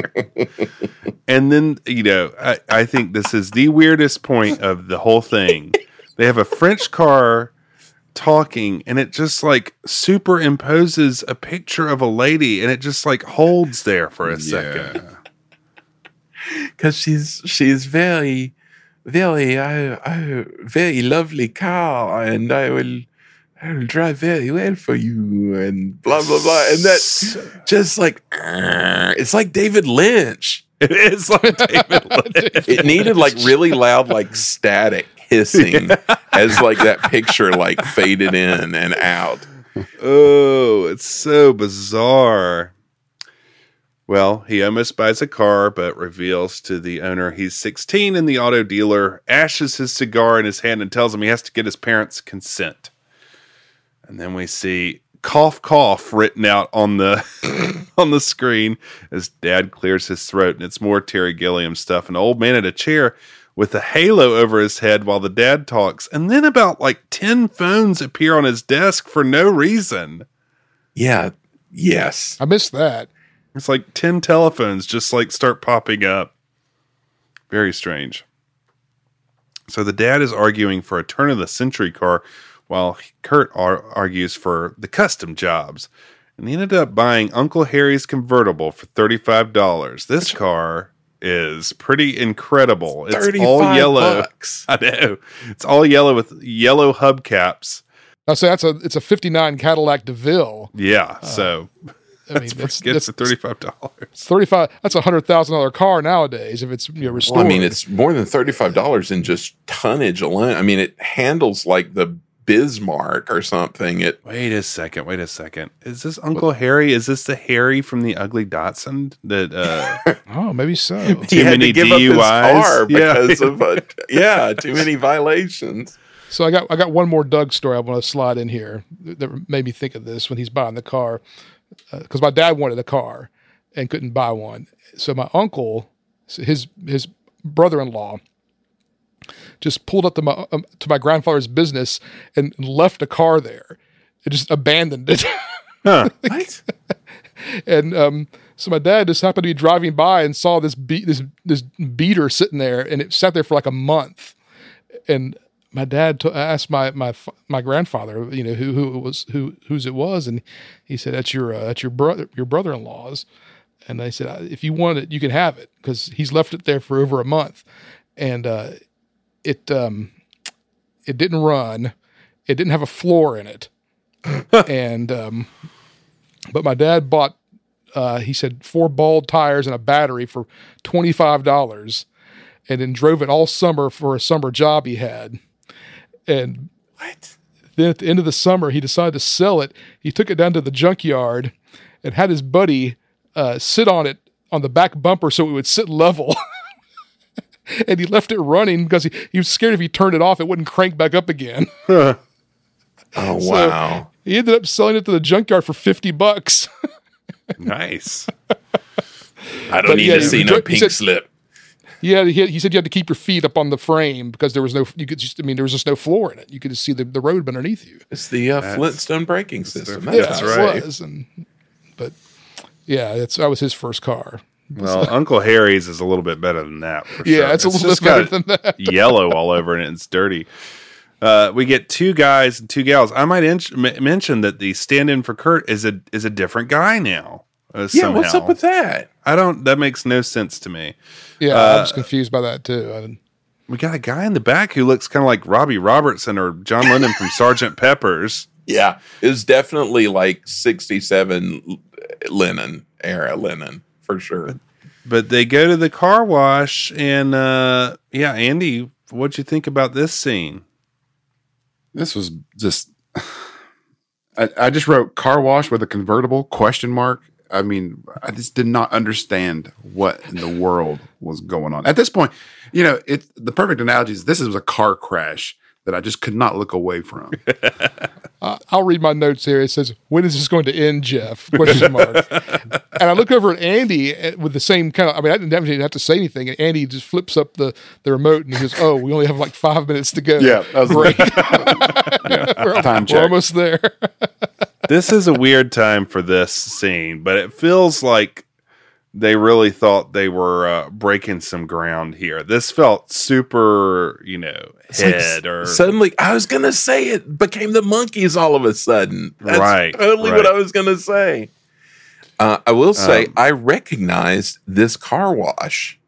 [SPEAKER 1] and then, you know, I, I think this is the weirdest point of the whole thing. They have a French car talking, and it just like superimposes a picture of a lady, and it just like holds there for a second.
[SPEAKER 4] because she's she's very very uh, uh, very lovely car and i will i will drive very well for you and blah blah blah and that just like it's like david lynch
[SPEAKER 1] It is like David Lynch.
[SPEAKER 4] it needed like really loud like static hissing as like that picture like faded in and out
[SPEAKER 1] Oh, it's so bizarre. Well, he almost buys a car, but reveals to the owner he's 16, and the auto dealer ashes his cigar in his hand and tells him he has to get his parents' consent. And then we see cough cough written out on the on the screen as dad clears his throat and it's more Terry Gilliam stuff. An old man at a chair with a halo over his head while the dad talks. And then about like 10 phones appear on his desk for no reason.
[SPEAKER 4] yeah yes
[SPEAKER 2] I missed that.
[SPEAKER 1] It's like 10 telephones just like start popping up. Very strange. So the dad is arguing for a turn of the century car while Kurt ar- argues for the custom jobs. And he ended up buying Uncle Harry's convertible for $35. This car is pretty incredible. It's
[SPEAKER 4] 35
[SPEAKER 1] all yellow.
[SPEAKER 4] bucks.
[SPEAKER 1] I know. It's all yellow with yellow hubcaps.
[SPEAKER 2] I say that's a it's a '59 Cadillac DeVille.
[SPEAKER 1] Yeah. Uh, so
[SPEAKER 2] I mean,
[SPEAKER 1] that's
[SPEAKER 2] that's,
[SPEAKER 1] pretty good
[SPEAKER 2] that's
[SPEAKER 1] for $35.
[SPEAKER 2] thirty five. That's a hundred thousand dollar car nowadays if it's you know restored.
[SPEAKER 4] Well, I mean, it's more than thirty-five dollars in just tonnage alone. I mean, it handles like the Bismarck or something. It
[SPEAKER 1] Wait a second. Wait a second. Is this Uncle Harry? Is this the Harry from the Ugly Dachshund? That uh,
[SPEAKER 2] oh maybe so.
[SPEAKER 1] Too
[SPEAKER 4] he had
[SPEAKER 1] many
[SPEAKER 4] to give up his
[SPEAKER 1] DUIs?
[SPEAKER 4] car
[SPEAKER 1] Yeah.
[SPEAKER 4] because of a, yeah, too many violations.
[SPEAKER 2] So I got I got one more Doug story I want to slide in here that made me think of this when he's buying the car because my dad wanted a car and couldn't buy one. So my uncle, his his brother in law, just pulled up to my um, to my grandfather's business and left a car there. It just abandoned it.
[SPEAKER 1] huh.
[SPEAKER 4] What?
[SPEAKER 2] and um, so my dad just happened to be driving by and saw this be- this this beater sitting there, and it sat there for like a month. And my dad t- asked my my my grandfather, you know, who who it was who whose it was, and he said that's your uh, that's your brother your brother in law's. And they said "Uh, if you want it, you can have it because he's left it there for over a month, and uh, it um it didn't run, it didn't have a floor in it, and um, but my dad bought uh, he said four bald tires and a battery for twenty five dollars, and then drove it all summer for a summer job he had. And
[SPEAKER 4] What?
[SPEAKER 2] then at the end of the summer, he decided to sell it. He took it down to the junkyard and had his buddy uh, sit on it on the back bumper so it would sit level. and he left it running because he, he was scared if he turned it off, it wouldn't crank back up again.
[SPEAKER 4] Oh
[SPEAKER 2] So-
[SPEAKER 4] wow.
[SPEAKER 2] he ended up selling it to the junkyard for fifty bucks.
[SPEAKER 1] Nice.
[SPEAKER 4] I don't
[SPEAKER 2] But
[SPEAKER 4] need
[SPEAKER 2] yeah,
[SPEAKER 4] to
[SPEAKER 2] he
[SPEAKER 4] see
[SPEAKER 2] was
[SPEAKER 4] no pink
[SPEAKER 2] said-
[SPEAKER 4] slip.
[SPEAKER 2] Yeah, he, he said you had to keep your feet up on the frame because there was no you could just I mean there was just no floor in it. You could just see the, the road underneath you.
[SPEAKER 4] It's the uh, Flintstone braking system.
[SPEAKER 1] Yeah,
[SPEAKER 4] That's
[SPEAKER 1] that's
[SPEAKER 2] it
[SPEAKER 1] right.
[SPEAKER 2] was, and but yeah, that's that was his first car.
[SPEAKER 1] Well, Uncle Harry's is a little bit better than that. For
[SPEAKER 2] Yeah,
[SPEAKER 1] sure.
[SPEAKER 2] it's a little
[SPEAKER 1] just
[SPEAKER 2] bit better than that.
[SPEAKER 1] yellow all over it and it's dirty. Uh, we get two guys and two gals. I might in- m- mention that the stand-in for Kurt is a is a different guy now. Uh,
[SPEAKER 4] Yeah, what's up with that?
[SPEAKER 1] I don't. That makes no sense to me.
[SPEAKER 2] Yeah,
[SPEAKER 1] Uh,
[SPEAKER 2] I was confused by that too. I didn't,
[SPEAKER 1] We got a guy in the back who looks kind of like Robbie Robertson or John Lennon from Sergeant Pepper's.
[SPEAKER 4] Yeah, it was definitely like 67 Lennon era Lennon for sure.
[SPEAKER 1] But they go to the car wash, and uh, yeah, Andy, what'd you think about this scene?
[SPEAKER 3] This was just. I, I just wrote car wash with a convertible question mark. I mean, I just did not understand what in the world was going on at this point. You know, it's the perfect analogy is this is a car crash that I just could not look away from.
[SPEAKER 2] uh, I'll read my notes here. It says, "When is this going to end, Jeff?" Question mark. and I look over at Andy uh, with the same kind of. I mean, I didn't even have to say anything, and Andy just flips up the the remote and he goes, "Oh, we only have like five minutes to go."
[SPEAKER 3] Yeah, that was
[SPEAKER 2] great.
[SPEAKER 3] yeah, time
[SPEAKER 2] We're almost there.
[SPEAKER 1] this is a weird time for this scene, but it feels like they really thought they were uh, breaking some ground here. This felt super, you know,
[SPEAKER 4] It's like
[SPEAKER 1] head or
[SPEAKER 4] suddenly, I was gonna say it became the Monkees all of a sudden. That's
[SPEAKER 1] Right,
[SPEAKER 4] totally what. I was gonna say. Uh, I will say
[SPEAKER 1] Um,
[SPEAKER 4] I recognized this car wash.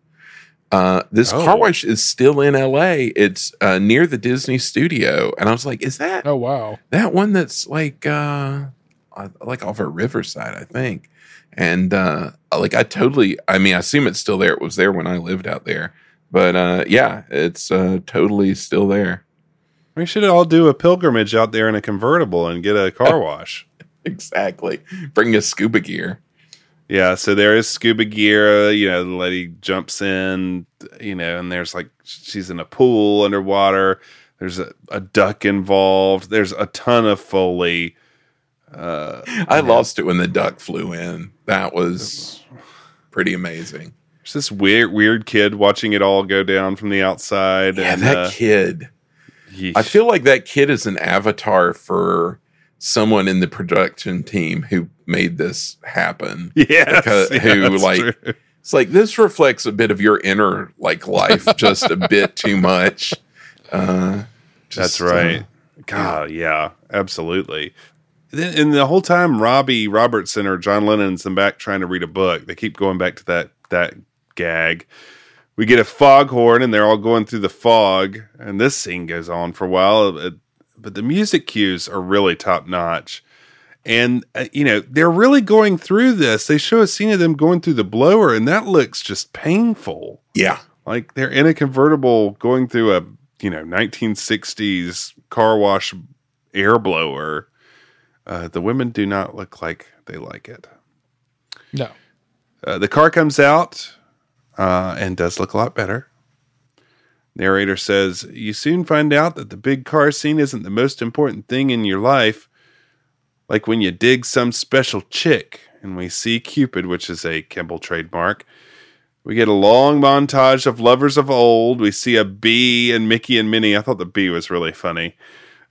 [SPEAKER 4] Uh, this
[SPEAKER 1] Oh.
[SPEAKER 4] car wash is still in L.A. It's uh, near the Disney studio, and I was like, "Is that
[SPEAKER 2] Oh wow.
[SPEAKER 4] that one that's like uh, uh, like off of Riverside, I think?" And uh, like I totally, I mean, I assume it's still there. It was there when I lived out there, but uh, yeah, it's uh, totally still there.
[SPEAKER 1] we should all do a pilgrimage out there in a convertible and get a car wash.
[SPEAKER 4] Exactly. Bring a scuba gear.
[SPEAKER 1] Yeah, so there is scuba gear. uh, You know, the lady jumps in, you know, and there's like she's in a pool underwater. There's a, a duck involved. There's a ton of foley. Uh,
[SPEAKER 4] I lost it when the duck flew in. That was pretty amazing.
[SPEAKER 1] It's this weird, weird kid watching it all go down from the outside.
[SPEAKER 4] Yeah,
[SPEAKER 1] and,
[SPEAKER 4] that
[SPEAKER 1] uh,
[SPEAKER 4] kid.
[SPEAKER 1] yeesh.
[SPEAKER 4] I feel like that kid is an avatar for someone in the production team who made this happen.
[SPEAKER 1] yes,
[SPEAKER 4] because-
[SPEAKER 1] yeah,
[SPEAKER 4] who,
[SPEAKER 1] that's
[SPEAKER 4] like,
[SPEAKER 1] true.
[SPEAKER 4] It's like this reflects a bit of your inner like life just a bit too much. Uh,
[SPEAKER 1] That's
[SPEAKER 4] just, uh,
[SPEAKER 1] right. God, yeah, absolutely. Then- And the whole time, Robbie Robertson or John Lennon's in back trying to read a book. They keep going back to that that gag. We get a foghorn, and they're all going through the fog. And this scene goes on for a while, but, but the music cues are really top notch. And uh, you know they're really going through this. They show a scene of them going through the blower, and that looks just painful
[SPEAKER 4] yeah.
[SPEAKER 1] like they're in a convertible going through a you know 1960s car wash air blower uh, the women do not look like they like it
[SPEAKER 2] No.
[SPEAKER 1] uh, the car comes out uh, and does look a lot better narrator says you soon find out that the big car scene isn't the most important thing in your life like when you dig some special chick and we see cupid which is a kimball trademark we get a long montage of lovers of old. We see a bee and Mickey and Minnie. I thought the bee was really funny.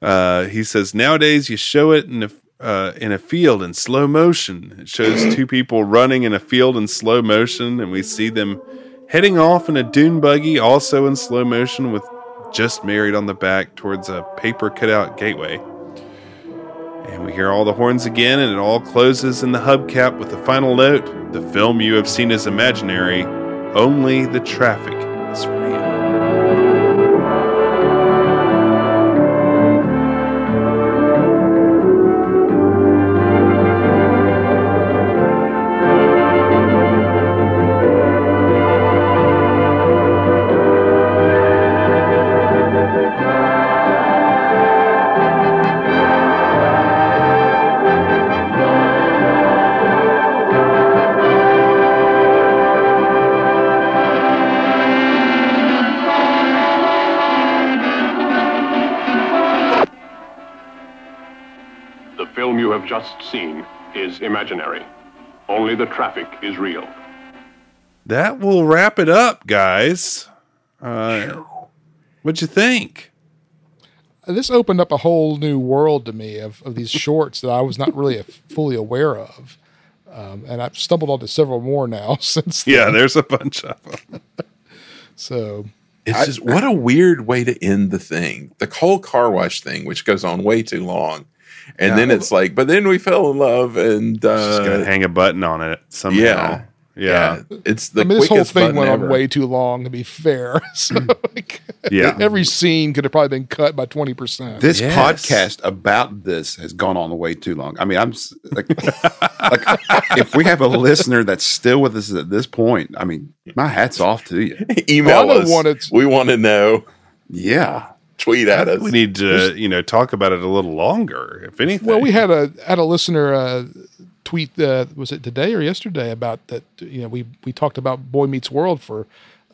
[SPEAKER 1] Uh, he says nowadays you show it in a uh, in a field in slow motion. It shows two people running in a field in slow motion, and we see them heading off in a dune buggy, also in slow motion, with just married on the back towards a paper cutout gateway. And we hear all the horns again, and it all closes in the hubcap with the final note The film you have seen is imaginary, only the traffic is real.
[SPEAKER 5] Just seen is imaginary. Only the traffic is real.
[SPEAKER 1] That will wrap it up, guys. Uh, what'd you think?
[SPEAKER 2] This opened up a whole new world to me of, of these shorts that I was not really fully aware of. Um, and I've stumbled onto several more now since.
[SPEAKER 1] Yeah, there's a bunch of them.
[SPEAKER 2] So
[SPEAKER 4] It's just what a weird way to end the thing. The whole car wash thing, which goes on way too long. And then it's like, but then we fell in love and
[SPEAKER 1] Just gotta
[SPEAKER 4] uh
[SPEAKER 1] hang a button on it somehow.
[SPEAKER 4] yeah.
[SPEAKER 1] Yeah.
[SPEAKER 4] yeah. It's the
[SPEAKER 2] I mean, this whole thing
[SPEAKER 4] button
[SPEAKER 2] went
[SPEAKER 4] ever.
[SPEAKER 2] on way too long. To be fair, so like,
[SPEAKER 1] Yeah.
[SPEAKER 2] every scene could have probably been cut by twenty percent.
[SPEAKER 9] This
[SPEAKER 1] Yes.
[SPEAKER 9] podcast about this has gone on way too long. I mean, I'm like, like, if we have a listener that's still with us at this point, I mean, my hat's off to you.
[SPEAKER 4] Email
[SPEAKER 2] Well,
[SPEAKER 4] us.
[SPEAKER 2] want it-
[SPEAKER 4] We want to know.
[SPEAKER 9] Yeah.
[SPEAKER 4] Tweet at us.
[SPEAKER 1] We need to, you know, talk about it a little longer, if anything.
[SPEAKER 2] Well, we had a had a listener uh, tweet. Uh, was it today or yesterday about that? You know, we we talked about Boy Meets World for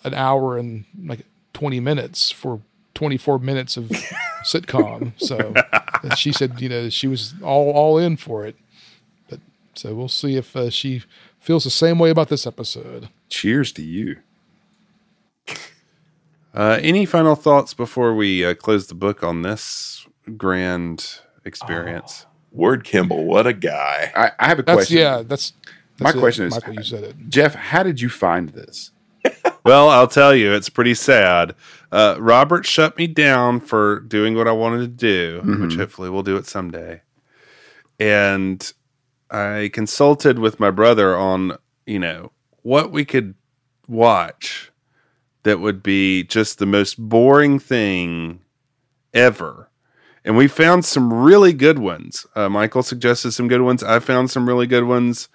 [SPEAKER 2] an hour and like twenty minutes for twenty four minutes of sitcom. So she said, you know, she was all all in for it. But so we'll see if uh, she feels the same way about this episode.
[SPEAKER 9] Cheers to you.
[SPEAKER 1] Uh, any final thoughts before we uh, close the book on this grand experience?
[SPEAKER 4] Ward Kimball, what a guy.
[SPEAKER 9] I, I have a
[SPEAKER 2] That's
[SPEAKER 9] question.
[SPEAKER 2] yeah. That's,
[SPEAKER 9] My
[SPEAKER 2] it.
[SPEAKER 9] question is,
[SPEAKER 2] Michael. You said it.
[SPEAKER 9] Jeff, how did you find this?
[SPEAKER 1] Well, I'll tell you, it's pretty sad. Uh, Robert shut me down for doing what I wanted to do, which hopefully we'll do it someday. And I consulted with my brother on, you know, what we could watch that would be just the most boring thing ever. And we found some really good ones. Uh, Michael suggested some good ones. I found some really good ones.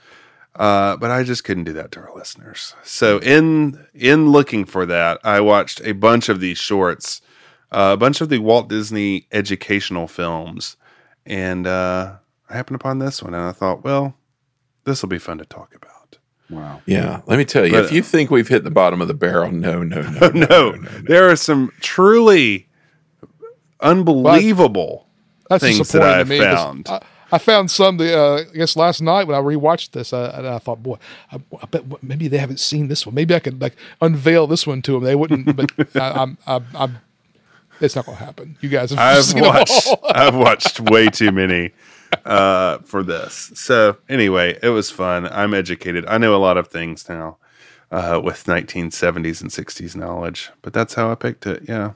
[SPEAKER 1] Uh, but I just couldn't do that to our listeners. So in in looking for that, I watched a bunch of these shorts, uh, a bunch of the Walt Disney educational films, and uh, I happened upon this one, and I thought, well, this will be fun to talk about.
[SPEAKER 9] Wow.
[SPEAKER 4] Yeah, let me tell you,
[SPEAKER 1] But-
[SPEAKER 4] if you think we've hit the bottom of the barrel, no, no, no, no,
[SPEAKER 1] no, there are some truly unbelievable
[SPEAKER 2] That's
[SPEAKER 1] things that
[SPEAKER 2] disappointing
[SPEAKER 1] I
[SPEAKER 2] to me. 'cause
[SPEAKER 1] found.
[SPEAKER 2] I, I found some. The uh, I guess last night when I rewatched this, uh, and I thought, boy, I, I bet maybe they haven't seen this one. Maybe I could like unveil this one to them. They wouldn't. But I, I'm, I'm, I'm. It's not going to happen. You guys have
[SPEAKER 1] I've
[SPEAKER 2] seen them
[SPEAKER 1] watched
[SPEAKER 2] all.
[SPEAKER 1] I've watched way too many uh, for this. So anyway, it was fun. I'm educated. I know a lot of things now uh, with 1970s and 60s knowledge, but that's how I picked it. Yeah.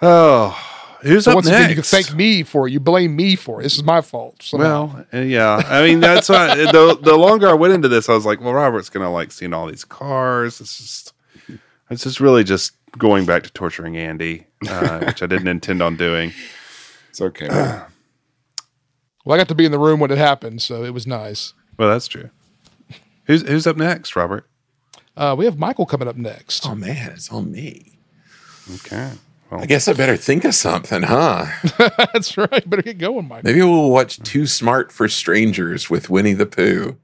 [SPEAKER 1] Oh, who's
[SPEAKER 2] So
[SPEAKER 1] up
[SPEAKER 2] once
[SPEAKER 1] next?
[SPEAKER 2] again, you can thank me for it. You blame me for it. This is my fault. somehow.
[SPEAKER 1] Well, uh, yeah. I mean, that's why the the longer I went into this, I was like, well, Robert's gonna like seeing all these cars. It's just, it's just really just going back to torturing Andy, uh, which I didn't intend on doing.
[SPEAKER 9] It's okay.
[SPEAKER 2] well, I got to be in the room when it happened, so it was nice.
[SPEAKER 1] Well, that's true. Who's who's up next, Robert?
[SPEAKER 2] Uh, we have Michael coming up next.
[SPEAKER 4] Oh man, it's on me.
[SPEAKER 1] Okay. Well,
[SPEAKER 4] I guess I better think of something, huh?
[SPEAKER 2] That's right. Better get going, Michael.
[SPEAKER 4] Maybe we'll watch Too Smart for Strangers with Winnie the Pooh.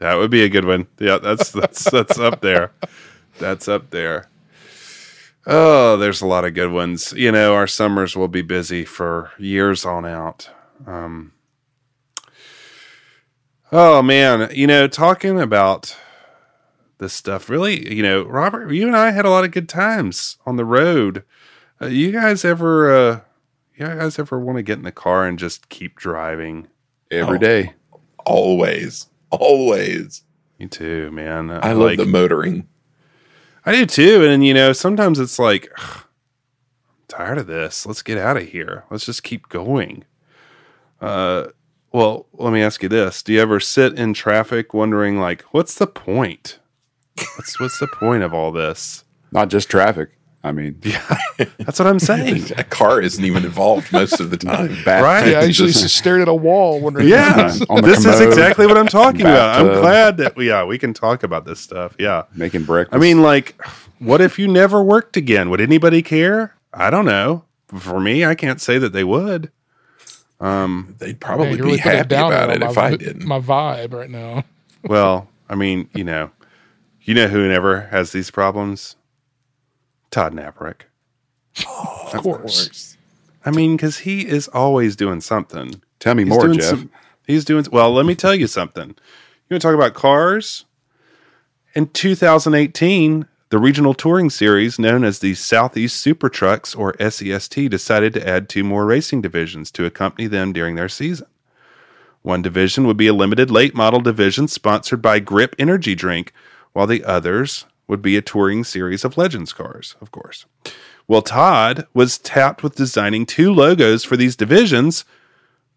[SPEAKER 1] that would be a good one. Yeah, that's that's that's up there. That's up there. Oh, there's a lot of good ones. You know, our summers will be busy for years on out. Um, oh man, you know, talking about this stuff really, you know, Robert, you and I had a lot of good times on the road. Uh, you guys ever, uh, you guys ever want to get in the car and just keep driving?
[SPEAKER 9] Every
[SPEAKER 4] Oh.
[SPEAKER 9] day.
[SPEAKER 4] Always, always.
[SPEAKER 1] Me too, man.
[SPEAKER 4] I love the motoring.
[SPEAKER 1] I do too. And you know, sometimes it's like, "Ugh, I'm tired of this. Let's get out of here. Let's just keep going. Uh, well, let me ask you this: Do you ever sit in traffic wondering, like, what's the point? What's what's the point of all this?
[SPEAKER 9] Not just traffic. I mean, yeah,
[SPEAKER 1] That's what I'm saying.
[SPEAKER 4] A car isn't even involved most of the time.
[SPEAKER 9] bath
[SPEAKER 1] Right.
[SPEAKER 2] Yeah, I usually
[SPEAKER 9] just-
[SPEAKER 2] just stared at a wall wondering.
[SPEAKER 1] Yeah,
[SPEAKER 9] On the
[SPEAKER 1] this is exactly what I'm talking about. I'm glad that we, yeah, we can talk about this stuff. Yeah.
[SPEAKER 9] making breakfast.
[SPEAKER 1] I mean, like, what if you never worked again? Would anybody care? I don't know. For me, I can't say that they would. Um,
[SPEAKER 4] They'd probably
[SPEAKER 2] you're
[SPEAKER 4] be
[SPEAKER 2] really
[SPEAKER 4] happy
[SPEAKER 2] down
[SPEAKER 4] about it
[SPEAKER 2] my
[SPEAKER 4] if I didn't.
[SPEAKER 2] My vibe right now.
[SPEAKER 1] well, I mean, you know, you know who never has these problems? Todd Nabrick.
[SPEAKER 2] Of course.
[SPEAKER 1] I mean, because he is always doing something.
[SPEAKER 9] Tell me
[SPEAKER 1] He's
[SPEAKER 9] more, Jeff.
[SPEAKER 1] some- he's doing well. Let me tell you something. You want to talk about cars? In 2018, the regional touring series known as the Southeast Super Trucks or SEST decided to add two more racing divisions to accompany them during their season. One division would be a limited late model division sponsored by Grip Energy Drink, while the others would be a touring series of Legends cars, of course. Well, Todd was tapped with designing two logos for these divisions,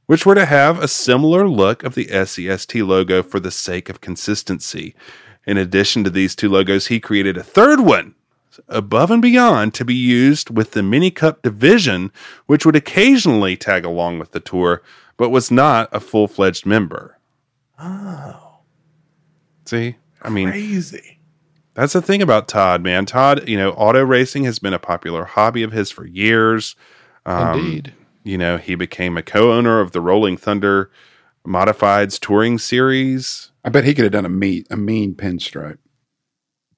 [SPEAKER 1] which were to have a similar look of the SEST logo for the sake of consistency. In addition to these two logos, he created a third one above and beyond to be used with the Mini Cup division, which would occasionally tag along with the tour, but was not a full fledged member.
[SPEAKER 4] Oh,
[SPEAKER 1] See, I mean,
[SPEAKER 4] crazy.
[SPEAKER 1] That's the thing about Todd, man. Todd, you know, auto racing has been a popular hobby of his for years. Um,
[SPEAKER 2] Indeed.
[SPEAKER 1] You know, he became a co owner of the Rolling Thunder Modifieds touring series.
[SPEAKER 9] I bet he could have done a mean a mean pinstripe.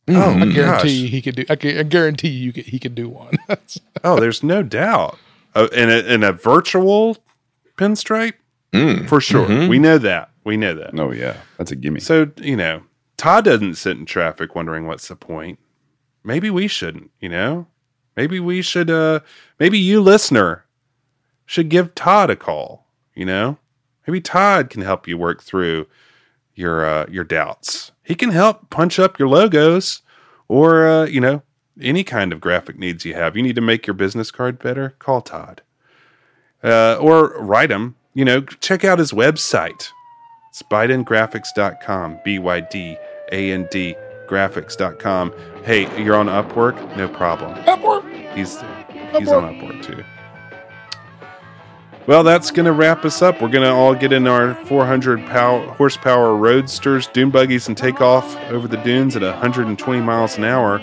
[SPEAKER 1] Oh,
[SPEAKER 2] I guarantee you he could do. I, gu- I guarantee you could, he could do one.
[SPEAKER 1] Oh, there's no doubt. Uh, in, a, in a virtual pinstripe,
[SPEAKER 4] Mm.
[SPEAKER 1] for sure.
[SPEAKER 4] Mhm.
[SPEAKER 1] We know that. We know that.
[SPEAKER 9] Oh yeah, that's a gimme.
[SPEAKER 1] So, you know, Todd doesn't sit in traffic wondering what's the point. Maybe we shouldn't, you know? Maybe we should uh maybe you listener should give Todd a call, you know? Maybe Todd can help you work through your uh your doubts. He can help punch up your logos or uh, you know, any kind of graphic needs you have. You need to make your business card better? Call Todd. Uh, or write him, you know, check out his website. It's BydandGraphics.com, B Y D A N D graphics.com. Hey, you're on Upwork? No problem.
[SPEAKER 2] Upwork.
[SPEAKER 1] He's he's on Upwork too. Well, that's going to wrap us up. We're going to all get in our 400 pow- horsepower roadsters, dune buggies, and take off over the dunes at 120 miles an hour.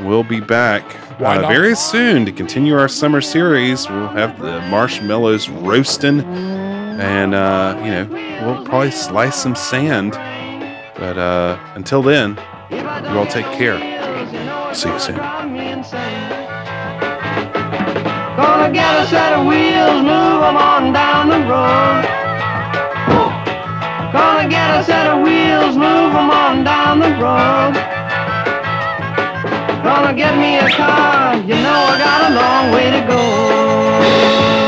[SPEAKER 1] We'll be back uh, very soon to continue our summer series. We'll have the marshmallows roasting, and uh, you know we'll probably slice some sand. But uh, until then, you all take care. See you soon.
[SPEAKER 10] Gonna get a set of wheels, move on down the road. Gonna get a set of wheels, move on down the road. Gonna get me a car, you know I got a long way to go.